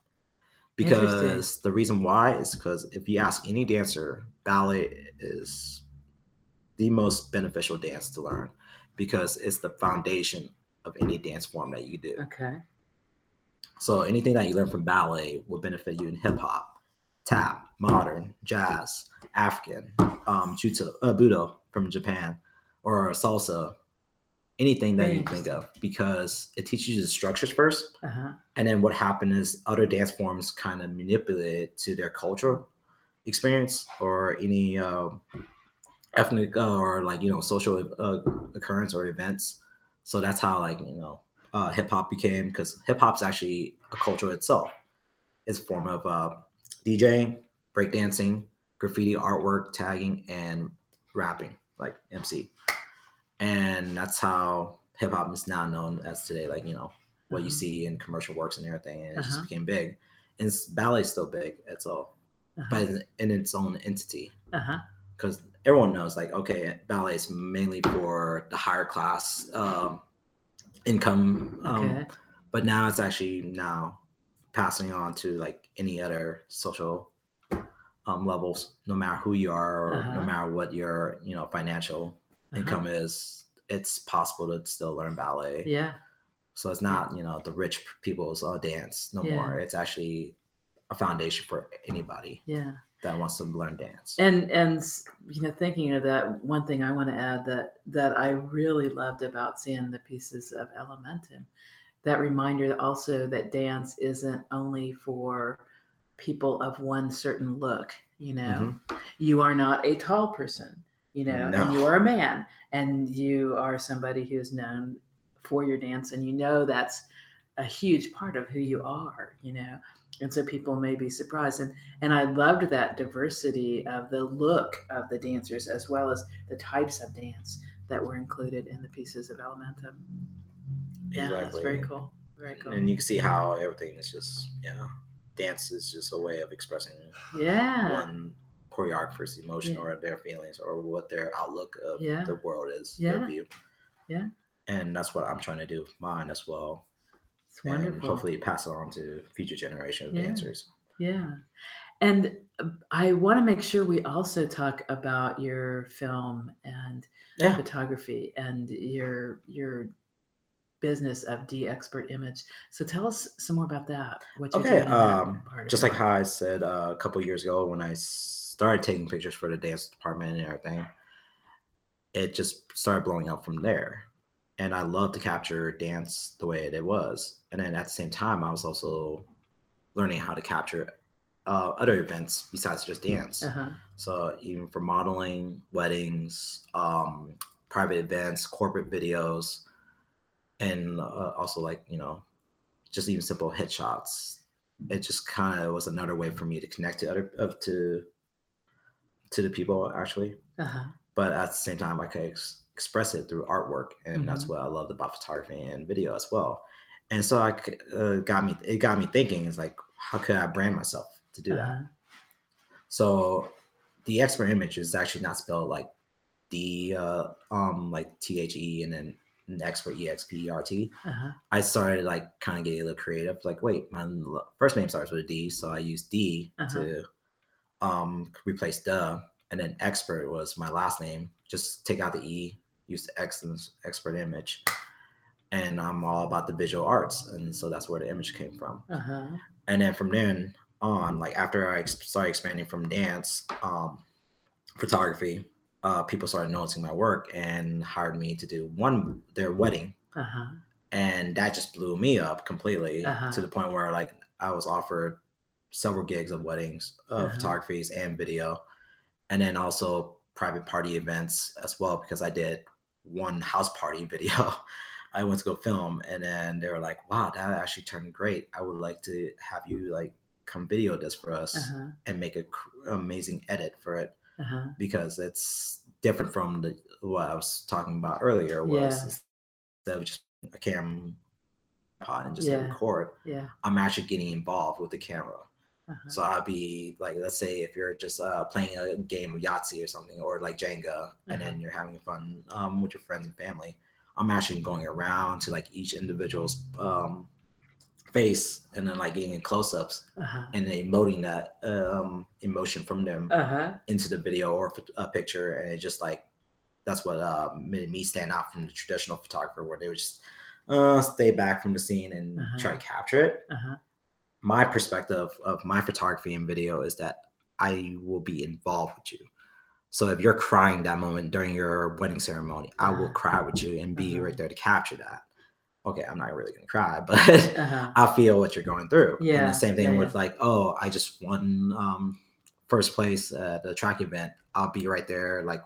S2: because the reason why is because if you ask any dancer, ballet is the most beneficial dance to learn because it's the foundation of any dance form that you do.
S1: Okay.
S2: So anything that you learn from ballet will benefit you in hip hop, tap, modern, jazz, African, um, judo, uh, butoh from Japan, or salsa, anything that you think of, because it teaches you the structures first,
S1: Uh-huh.
S2: and then what happened is other dance forms kind of manipulate to their cultural experience or any uh, ethnic uh, or like you know social uh, occurrence or events. So that's how like you know uh, hip hop became because hip hop's actually a culture itself. It's a form of DJing, breakdancing, graffiti artwork, tagging, and rapping like MC. And that's how hip hop is now known as today. Like you know what you
S1: Uh-huh.
S2: see in commercial works and everything, and it
S1: Uh-huh.
S2: just became big. And ballet's still big. It's all,
S1: Uh-huh.
S2: but in- in its own entity
S1: Uh-huh.
S2: because everyone knows like okay ballet is mainly for the higher class um, income um,
S1: Okay.
S2: but now it's actually now passing on to like any other social um, levels, no matter who you are or
S1: Uh-huh.
S2: no matter what your you know financial
S1: Uh-huh.
S2: income is. It's possible to still learn ballet.
S1: Yeah.
S2: So it's not you know the rich people's uh, dance no
S1: Yeah.
S2: more. It's actually a foundation for anybody
S1: Yeah.
S2: that wants to learn dance.
S1: And and you know, thinking of that, one thing I want to add that that I really loved about seeing the pieces of Elementum, that reminder also that dance isn't only for people of one certain look. You know, mm-hmm. you are not a tall person. You know, and you are a man, and you are somebody who is known for your dance, and you know that's a huge part of who you are. You know, and so people may be surprised and and i loved that diversity of the look of the dancers as well as the types of dance that were included in the pieces of elementum yeah that's very cool very cool
S2: And you can see how everything is just yeah, dance is just a way of expressing
S1: yeah
S2: one choreographer's emotion
S1: Yeah.
S2: or their feelings or what their outlook of
S1: Yeah.
S2: the world is.
S1: Yeah.
S2: Their view.
S1: Yeah.
S2: And that's what I'm trying to do with mine as well.
S1: it's
S2: And
S1: wonderful
S2: hopefully pass it on to future generation of
S1: Yeah.
S2: dancers.
S1: yeah and uh, i want to make sure we also talk about your film and
S2: Yeah.
S1: photography and your your business of d expert image so tell us some more about that
S2: Okay,
S1: in that
S2: um, Just like how I said uh, a couple years ago when I started taking pictures for the dance department and everything, it just started blowing up from there. And I love to capture dance the way it was. And then at the same time, I was also learning how to capture uh, other events besides just dance.
S1: uh-huh
S2: So even for modeling, weddings, um, private events, corporate videos, and uh, also like you know, just even simple headshots. It just kind of was another way for me to connect to other of to to the people actually.
S1: uh-huh
S2: But at the same time, I could ex- express it through artwork, and that's
S1: Mm-hmm.
S2: what I loved about photography and video as well. And so i uh, got me it got me thinking. It's like how could I brand myself to do that?
S1: uh-huh.
S2: So the expert image is actually not spelled like the uh um like T H E and then X P E R T.
S1: Uh-huh.
S2: I started like kind of getting a little creative. Like, wait, my first name starts with a D, so I used D
S1: Uh-huh.
S2: to um replace the, and then expert was my last name. Just take out the E, use the X and expert image, and I'm all about the visual arts, and so that's where the image came from
S1: Uh-huh.
S2: and then from then on like after i started expanding from dance um photography uh people started noticing my work and hired me to do one their wedding
S1: Uh-huh.
S2: and that just blew me up completely
S1: Uh-huh.
S2: to the point where like i was offered several gigs of weddings of
S1: Uh-huh.
S2: photographies and video and then also private party events as well because i did one house party (laughs) video i went to go film and then they were like wow that actually turned great i would like to have you like come video this for us
S1: Uh-huh.
S2: and make a amazing edit for it
S1: Uh-huh.
S2: because it's different from the what i was talking about earlier was
S1: Yeah.
S2: instead of just a cam pod and just
S1: Yeah.
S2: record
S1: Yeah.
S2: i'm actually getting involved with the camera
S1: Uh-huh.
S2: so I'd be like, let's say if you're just uh, playing a game of Yahtzee or something, or like Jenga, and then you're having fun um, with your friends and family. I'm actually going around to like each individual's um, face and then like getting in close-ups
S1: Uh-huh.
S2: and emoting that um, emotion from them
S1: Uh-huh.
S2: into the video or a picture, and it just like that's what uh, made me stand out from the traditional photographer, where they would just uh, stay back from the scene and try to capture it
S1: Uh-huh.
S2: my perspective of my photography and video is that I will be involved with you. So if you're crying that moment during your wedding ceremony, I will
S1: Uh-huh.
S2: cry with you and be
S1: Uh-huh.
S2: right there to capture that. Okay, I'm not really gonna cry, (laughs) but
S1: Uh-huh.
S2: I'll feel what you're going through. And
S1: Yeah,
S2: the same thing
S1: yeah,
S2: with like, oh, I just won um, first place at the track event. I'll be right there, like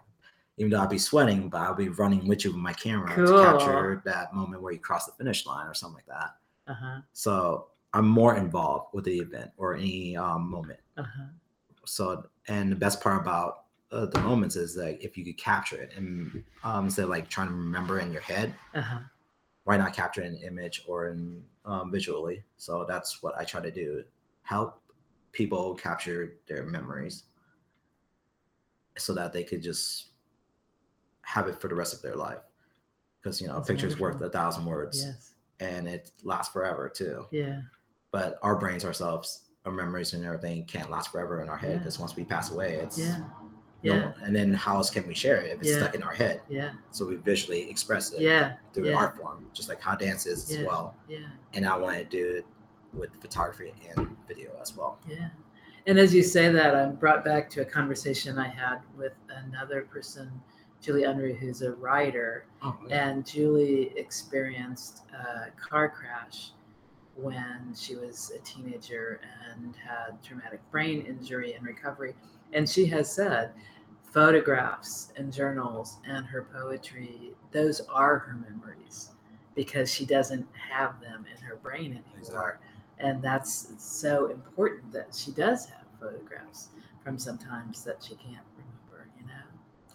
S2: even though I'll be sweating, but I'll be running with you with my camera
S1: Cool.
S2: to capture that moment where you cross the finish line or something like that.
S1: Uh-huh.
S2: So I'm more involved with the event or any um, moment.
S1: Uh-huh.
S2: So, and the best part about uh, the moments is that if you could capture it and um, instead of like trying to remember in your head,
S1: Uh-huh.
S2: Why not capture an image or in um, visually? So that's what I try to do: help people capture their memories so that they could just have it for the rest of their life. Because you know,
S1: That's
S2: a picture's worth a thousand words,
S1: Yes.
S2: and it lasts forever too
S1: Yeah.
S2: but our brains ourselves our memories and everything can't last forever in our head
S1: Yeah.
S2: because once we pass away, it's
S1: Yeah.
S2: No-
S1: Yeah.
S2: and then how else can we share it if it's
S1: Yeah.
S2: stuck in our head?
S1: Yeah.
S2: So we visually express it
S1: Yeah.
S2: through
S1: yeah.
S2: art form, just like how dance is
S1: Yeah.
S2: as well.
S1: Yeah.
S2: And I want to do it with photography and video as well.
S1: Yeah. And as you say that, I'm brought back to a conversation I had with another person, Julie Unruh, who's a writer.
S2: Oh,
S1: And Julie experienced a car crash when she was a teenager and had traumatic brain injury and recovery. And she has said photographs and journals and her poetry, those are her memories because she doesn't have them in her brain anymore.
S2: Exactly.
S1: And that's so important that she does have photographs from sometimes that she can't remember, you know?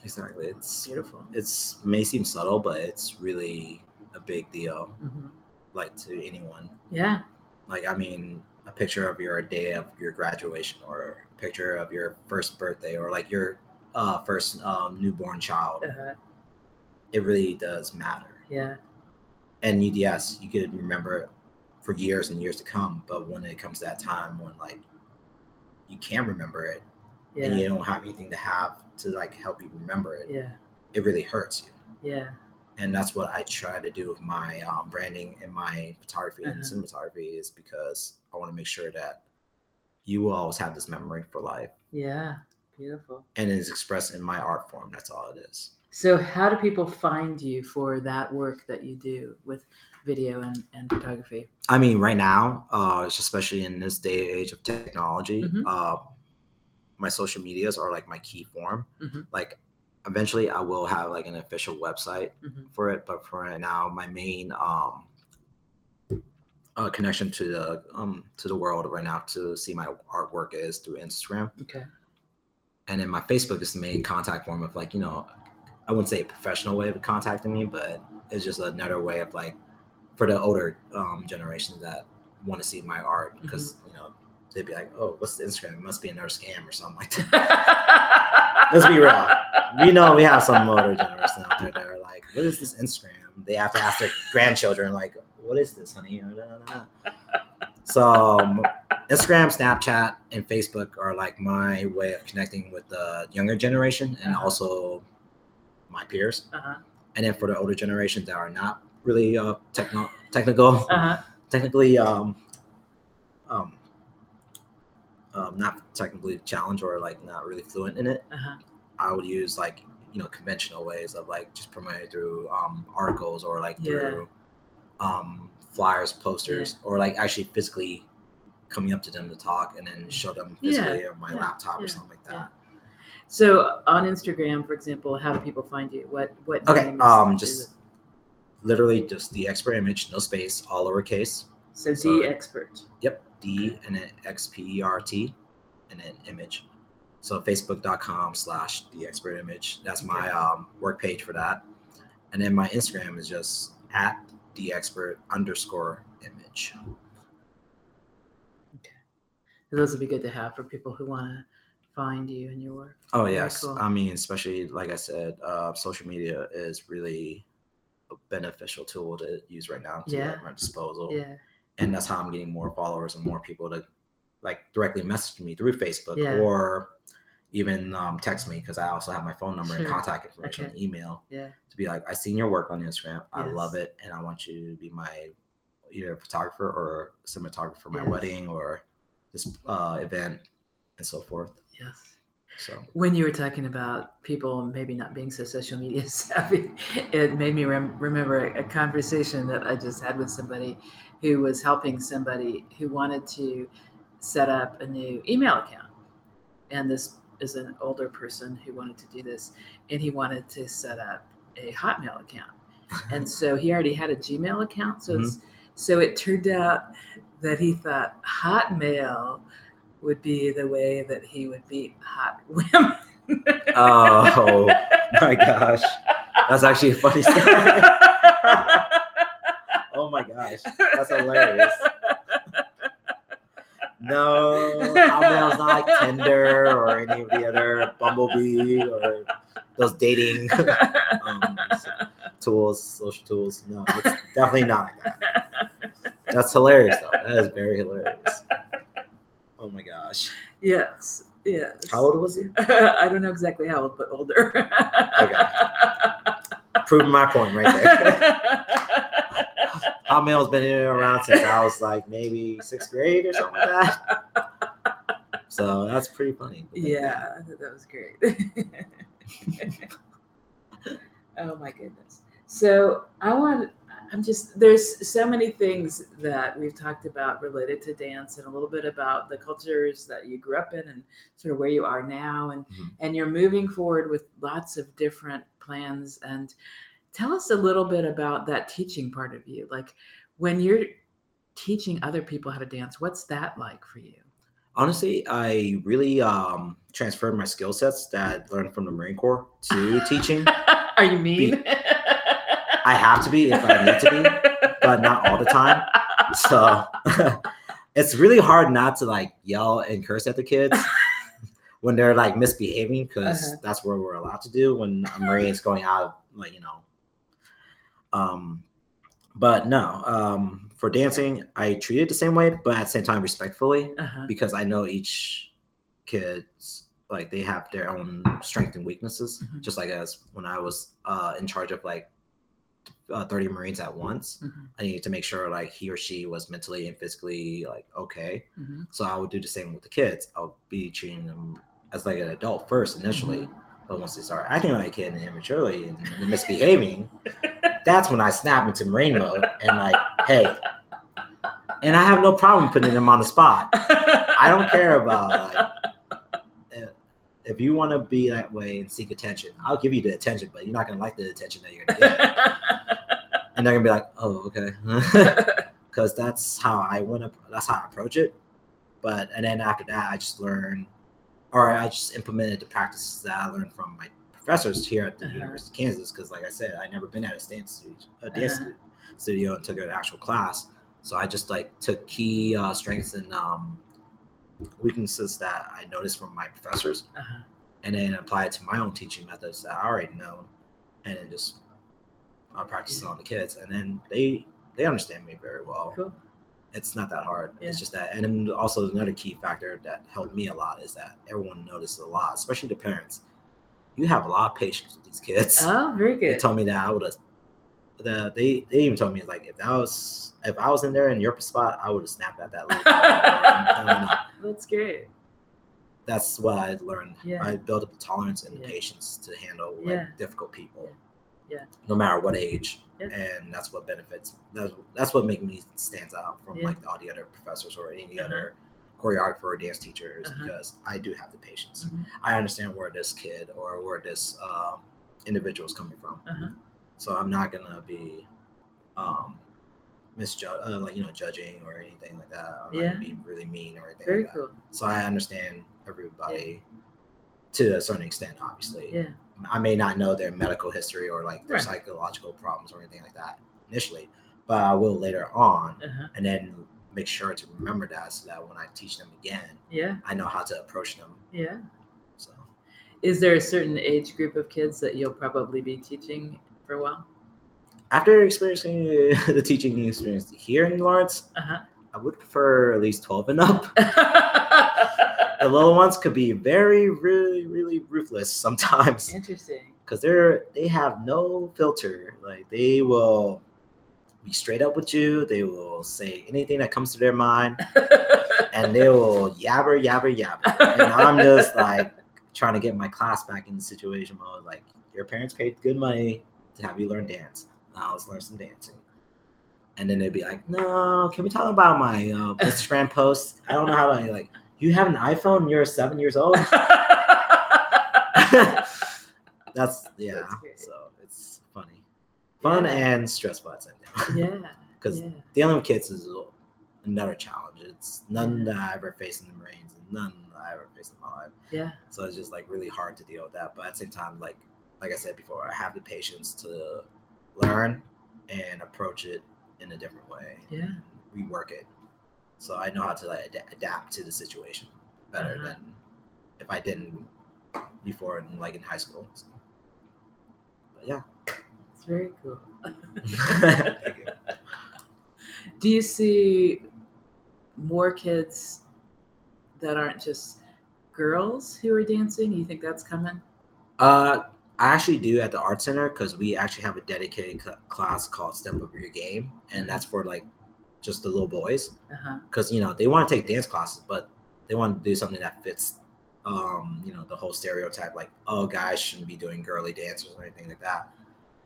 S2: exactly. It's
S1: Beautiful.
S2: it's may seem subtle, but it's really a big deal,
S1: hmm
S2: like to anyone.
S1: Yeah.
S2: Like I mean, a picture of your day of your graduation, or a picture of your first birthday, or like your uh, first um, newborn child.
S1: Uh-huh.
S2: It really does matter.
S1: Yeah.
S2: And you, yes, you could remember for years and years to come. But when it comes to that time when like you can't remember it
S1: Yeah.
S2: and you don't have anything to have to like help you remember it,
S1: Yeah.
S2: it really hurts you.
S1: Yeah.
S2: and that's what I try to do with my um, branding and my photography and
S1: Uh-huh.
S2: cinematography is because I want to make sure that you will always have this memory for life,
S1: Yeah. Beautiful.
S2: and it is expressed in my art form. That's all it is.
S1: So, how do people find you for that work that you do with video and, and photography?
S2: I mean, right now, uh, especially in this day and age of technology,
S1: Mhm.
S2: uh, my social medias are like my key form.
S1: Mhm.
S2: Like, eventually, I will have like an official website
S1: Mhm.
S2: for it, but for right now, my main um, uh, connection to the um, to the world right now to see my artwork is through Instagram,
S1: Okay.
S2: And then my Facebook is the main contact form of like you know, I wouldn't say a professional way of contacting me, but it's just another way of like for the older um, generation that want to see my art because you know they'd be like, oh, what's the Instagram? It must be another scam or something like that. (laughs)
S1: Let's
S2: be real. we know we have some older generation out there that are like, what is this Instagram? They have to ask their grandchildren, like, what is this, honey? So um, Instagram, Snapchat, and Facebook are like my way of connecting with the younger generation and
S1: Uh-huh.
S2: also my peers.
S1: Uh-huh.
S2: And then for the older generations that are not really uh, techno- technical,
S1: Uh-huh.
S2: technically um, um, um, not technically challenged or like not really fluent in it,
S1: Uh-huh.
S2: I would use like you know conventional ways of like just promoting through um, articles or like
S1: Yeah.
S2: through um, flyers, posters, or like actually physically coming up to them to talk and then show them
S1: Yeah.
S2: physically on my
S1: Yeah.
S2: laptop or something like that.
S1: Yeah. So on Instagram, for example, how do people find you? What what
S2: Okay,
S1: name is-
S2: um, just
S1: it?
S2: literally just the expert image, no space, all lowercase.
S1: so
S2: so-
S1: D expert.
S2: Yep, D and then X P E R T, and then image. So facebook.com slash the expert image. That's my
S1: Okay.
S2: um, work page for that. And then my Instagram is just at the expert underscore image. Okay.
S1: Those would be good to have for people who want to find you and your work.
S2: Oh yes,
S1: cool.
S2: I mean, especially like I said, uh, social media is really a beneficial tool to use right now to
S1: Yeah.
S2: at my disposal.
S1: Yeah.
S2: and that's how I'm getting more followers and more people to like directly message me through Facebook
S1: Yeah.
S2: or even um, text me because I also have my phone number and contact information
S1: Okay.
S2: and email
S1: Yeah.
S2: to be like, I seen your work on Instagram. I
S1: Yes.
S2: love it, and I want you to be my either photographer or cinematographer for my
S1: Yes.
S2: wedding or this uh, event and so forth.
S1: Yes.
S2: So
S1: When you were talking about people maybe not being so social media (laughs) savvy, it made me rem- remember a, a conversation that I just had with somebody who was helping somebody who wanted to set up a new email account. And this is an older person who wanted to do this, and he wanted to set up a Hotmail account. (laughs) And so he already had a Gmail account. So it's, mm-hmm. so it turned out that he thought Hotmail would be the way that he would meet hot women.
S2: Oh, (laughs) my gosh, that's actually a funny story. (laughs) oh my gosh, that's hilarious. No, Hotmail's not like Tinder or any of the other Bumblebee or those dating (laughs) um, tools, social tools. No, it's definitely not that. That's hilarious though. That is very hilarious. Oh my gosh.
S1: Yes. Yes.
S2: How old was he? (laughs)
S1: I don't know exactly how old, but older. Okay.
S2: Proving my point right there. (laughs) Hot Mail's been here around since I was like maybe sixth grade or something like that. (laughs) So that's pretty funny.
S1: yeah, I thought that was great. (laughs) oh my goodness. So I want I'm just there's so many things that we've talked about related to dance and a little bit about the cultures that you grew up in and sort of where you are now and
S2: Mhm.
S1: and you're moving forward with lots of different plans and tell us a little bit about that teaching part of you like when you're teaching other people how to dance what's that like for you
S2: Honestly, I really um, transferred my skill sets that I learned from the Marine Corps to teaching. (laughs)
S1: are you mean
S2: I have to be if I need to be, but not all the time. So (laughs) it's really hard not to like yell and curse at the kids when they're like misbehaving because
S1: Uh-huh.
S2: that's what we're allowed to do when a Marine is going out, like you know. Um, but no, um, for dancing, I treat it the same way, but at the same time respectfully
S1: uh-huh.
S2: because I know each kid's like they have their own strengths and weaknesses.
S1: Mhm.
S2: Just like as when I was uh, in charge of like uh, 30 Marines at once,
S1: Mhm.
S2: I needed to make sure like he or she was mentally and physically like okay.
S1: Mhm.
S2: So I would do the same with the kids. I'll be treating them as like an adult first initially.
S1: Mm-hmm.
S2: But once they start acting like a kid and immaturely and misbehaving, (laughs) that's when I snap into Marine mode and like, hey. And I have no problem putting them on the spot. I don't care about like if- you want to be that way and seek attention, I'll give you the attention, but you're not gonna like the attention that you're gonna get. (laughs) and they're gonna be like, oh, okay. (laughs) Because that's how I want to that's how I approach it. But and then after that I just learn or I just implemented the practices that I learned from my professors here at the
S1: Uh-huh.
S2: University of Kansas because like I said, I never been at a dance studio, a dance
S1: Uh-huh.
S2: studio and took an actual class. So I just like took key uh, strengths and um, weaknesses that I noticed from my professors,
S1: Uh-huh.
S2: and then apply it to my own teaching methods that I already know, and then just uh, practice it on the kids, and then they they understand me very well.
S1: Cool.
S2: It's not that hard.
S1: Yeah.
S2: It's just that, and then also another key factor that helped me a lot is that everyone noticed a lot, especially the parents. You have a lot of patience with these kids.
S1: Oh, very good.
S2: They told me that I would have. The, they they even told me like if that was if I was in there in your spot, I would have snapped at that. Little kid. I'm telling you.
S1: That's great.
S2: That's what I learned.
S1: Yeah.
S2: I built up the tolerance and the
S1: Yeah.
S2: patience to handle like
S1: Yeah.
S2: difficult people.
S1: Yeah.
S2: No matter what age.
S1: Yeah.
S2: And that's what benefits. That's that's what makes me stands out from
S1: Yeah.
S2: like all the other professors or any
S1: Uh-huh.
S2: other choreographer or dance teachers
S1: Uh-huh.
S2: because I do have the patience.
S1: Mhm.
S2: I understand where this kid or where this um, individual is coming from.
S1: Uh-huh.
S2: So I'm not gonna be um misjudge uh, like you know judging or anything like that. I'm not
S1: Yeah.
S2: gonna be really mean or anything
S1: Very
S2: like that.
S1: cool.
S2: So I understand everybody to a certain extent, obviously.
S1: Yeah.
S2: I may not know their medical history or like their
S1: Right.
S2: psychological problems or anything like that initially, but I will later on
S1: Uh-huh.
S2: and then make sure to remember that so that when I teach them again,
S1: Yeah.
S2: I know how to approach them.
S1: Yeah.
S2: So
S1: Is there a certain age group of kids that you'll probably be teaching for a while?
S2: after experiencing (laughs) the teaching experience here in Lawrence,
S1: Uh-huh.
S2: I would prefer at least 12 and up. (laughs) The little ones could be very, really, really ruthless sometimes.
S1: Interesting. (laughs)
S2: because they're they have no filter. Like they will be straight up with you. They will say anything that comes to their mind, (laughs) and they will yabber, yabber, yabber. And I'm just like trying to get my class back in the situation mode. Like your parents paid good money to have you learn dance. Now let's learn some dancing. And then they'd be like, "No, can we talk about my uh, Instagram post? I don't know how to like. You have an iPhone. You're seven years old. (laughs) (laughs) That's yeah.
S1: That's
S2: so it's funny, fun
S1: Yeah.
S2: and stressful at the same time.
S1: yeah. (laughs)
S2: Because
S1: yeah.
S2: dealing with kids is another challenge. It's none that I ever faced in the Marines, and none that I ever faced in my life.
S1: Yeah.
S2: So it's just like really hard to deal with that. But at the same time, like like I said before, I have the patience to learn and approach it in a different way.
S1: Yeah.
S2: Rework it. So I know how to like ad- adapt to the situation better
S1: Uh-huh.
S2: than if I didn't before in like in high school. So, but yeah.
S1: Very cool. (laughs) Do you see more kids that aren't just girls who are dancing? You think that's coming?
S2: Uh, I actually do at the art center because we actually have a dedicated cl- class called Step Up Your Game, and that's for like just the little boys
S1: Uh-huh.
S2: because you know they want to take dance classes, but they want to do something that fits, um, you know, the whole stereotype like oh guys shouldn't be doing girly dances or anything like that.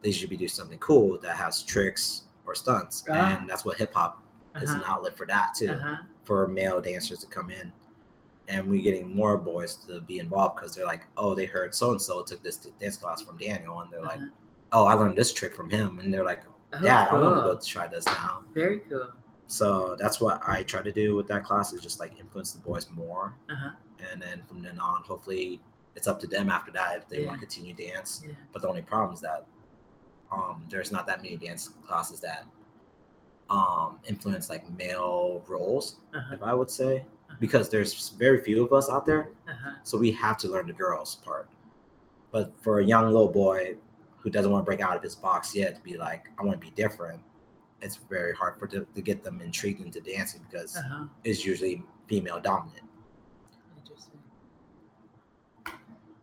S2: They should be doing something cool that has tricks or stunts,
S1: Ah.
S2: and that's what hip hop is an
S1: Uh-huh.
S2: outlet for that too
S1: Uh-huh.
S2: for male dancers to come in and we're getting more boys to be involved because they're like oh they heard so and so took this dance class from daniel and they're like
S1: Uh-huh.
S2: oh i learned this trick from him and they're like
S1: Oh,
S2: dad i want to go try this now
S1: Very cool.
S2: so that's what i try to do with that class is just like influence the boys more
S1: Uh-huh.
S2: and then from then on hopefully it's up to them after that if they
S1: Yeah.
S2: want to continue dance
S1: Yeah.
S2: but the only problem is that um there's not that many dance classes that um influence like male roles
S1: Uh-huh.
S2: if I would say, because there's very few of us out there,
S1: Uh-huh.
S2: so we have to learn the girls part. But for a young little boy who doesn't want to break out of his box yet to be like, I want to be different, it's very hard for to, to get them intrigued into dancing because
S1: Uh-huh.
S2: it's usually female dominant.
S1: Interesting.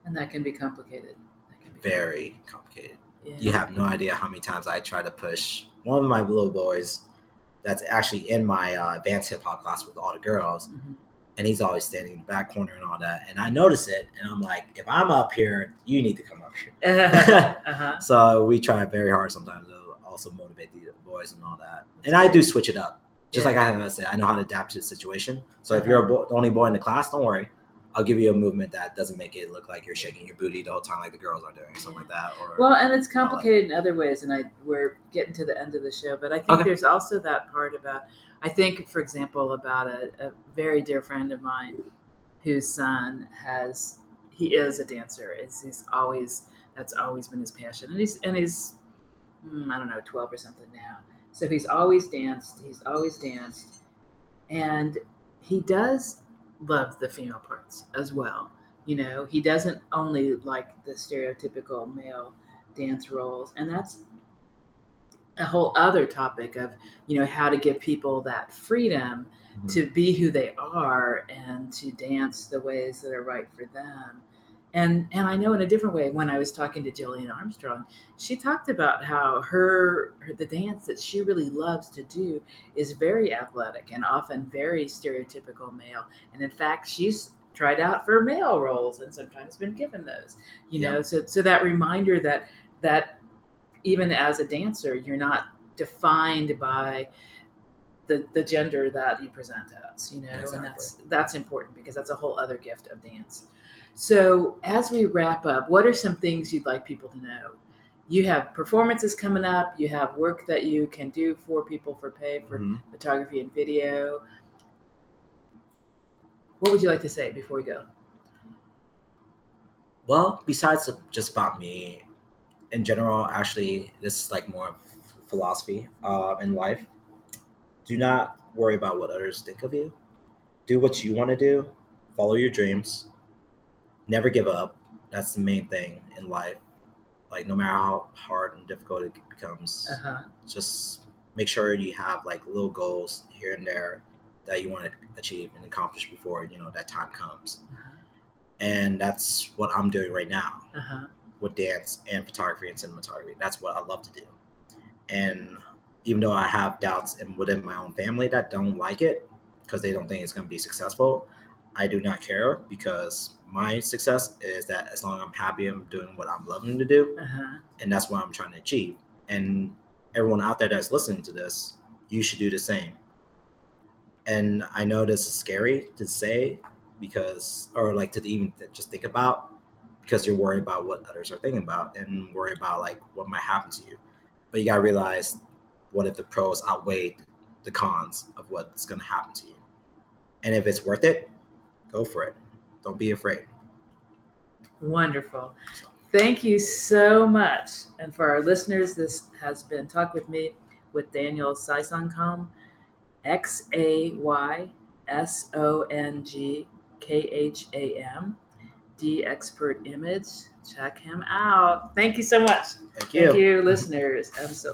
S1: And that can be complicated. Can be
S2: Very complicated.
S1: Yeah.
S2: You have no idea how many times I try to push one of my little boys that's actually in my uh, advanced hip hop class with all the girls.
S1: Mhm.
S2: and he's always standing in the back corner and all that. And I notice it, and I'm like, if I'm up here, you need to come up here. (laughs)
S1: uh-huh. (laughs)
S2: So we try very hard sometimes to also motivate the boys and all that. And I do switch it up, just like I have said. I know how to adapt to the situation. So if you're a bo- the only boy in the class, don't worry. I'll give you a movement that doesn't make it look like you're shaking your booty the whole time, like the girls are doing, something like that. Or
S1: Well, and it's complicated in other ways, and I we're getting to the end of the show, but I think
S2: Okay.
S1: there's also that part about I think, for example, about a, a very dear friend of mine whose son has he is a dancer. It's, he's always that's always been his passion, and he's and he's mm, I don't know twelve or something now. So he's always danced. He's always danced, and he does love the female parts as well. You know, he doesn't only like the stereotypical male dance roles, and that's a whole other topic of you know how to give people that freedom
S2: Mhm.
S1: to be who they are and to dance the ways that are right for them and and i know in a different way when i was talking to jillian armstrong she talked about how her, her the dance that she really loves to do is very athletic and often very stereotypical male and in fact she's tried out for male roles and sometimes been given those you
S2: Yeah.
S1: know so so that reminder that that even as a dancer you're not defined by the the gender that you present as you know
S2: Exactly.
S1: and that's that's important because that's a whole other gift of dance so as we wrap up what are some things you'd like people to know you have performances coming up you have work that you can do for people for pay for
S2: Mhm.
S1: photography and video what would you like to say before we go
S2: Well, besides just about me, in general, actually, this is like more philosophy uh, in life. Do not worry about what others think of you. Do what you want to do. Follow your dreams. Never give up. That's the main thing in life. Like no matter how hard and difficult it becomes,
S1: uh-huh
S2: just make sure you have like little goals here and there that you want to achieve and accomplish before you know that time comes. And that's what I'm doing right now
S1: uh-huh
S2: with dance and photography and cinematography. That's what I love to do. And even though I have doubts and within my own family that don't like it because they don't think it's going to be successful, I do not care because my success is that as long as I'm happy, I'm doing what I'm loving to do,
S1: uh-huh
S2: and that's what I'm trying to achieve. And everyone out there that's listening to this, you should do the same. And I know this is scary to say because, or like to even just think about, because you're worried about what others are thinking about and worry about like what might happen to you. But you gotta realize, what if the pros outweigh the cons of what's gonna happen to you? And if it's worth it, go for it. Don't be afraid.
S1: Wonderful. Thank you so much. And for our listeners, this has been Talk with Me with Daniel Xaysongkham, X A Y S O N G K H A M, D Expert Image. Check him out. Thank you so much.
S2: Thank you.
S1: Thank you, listeners. I'm so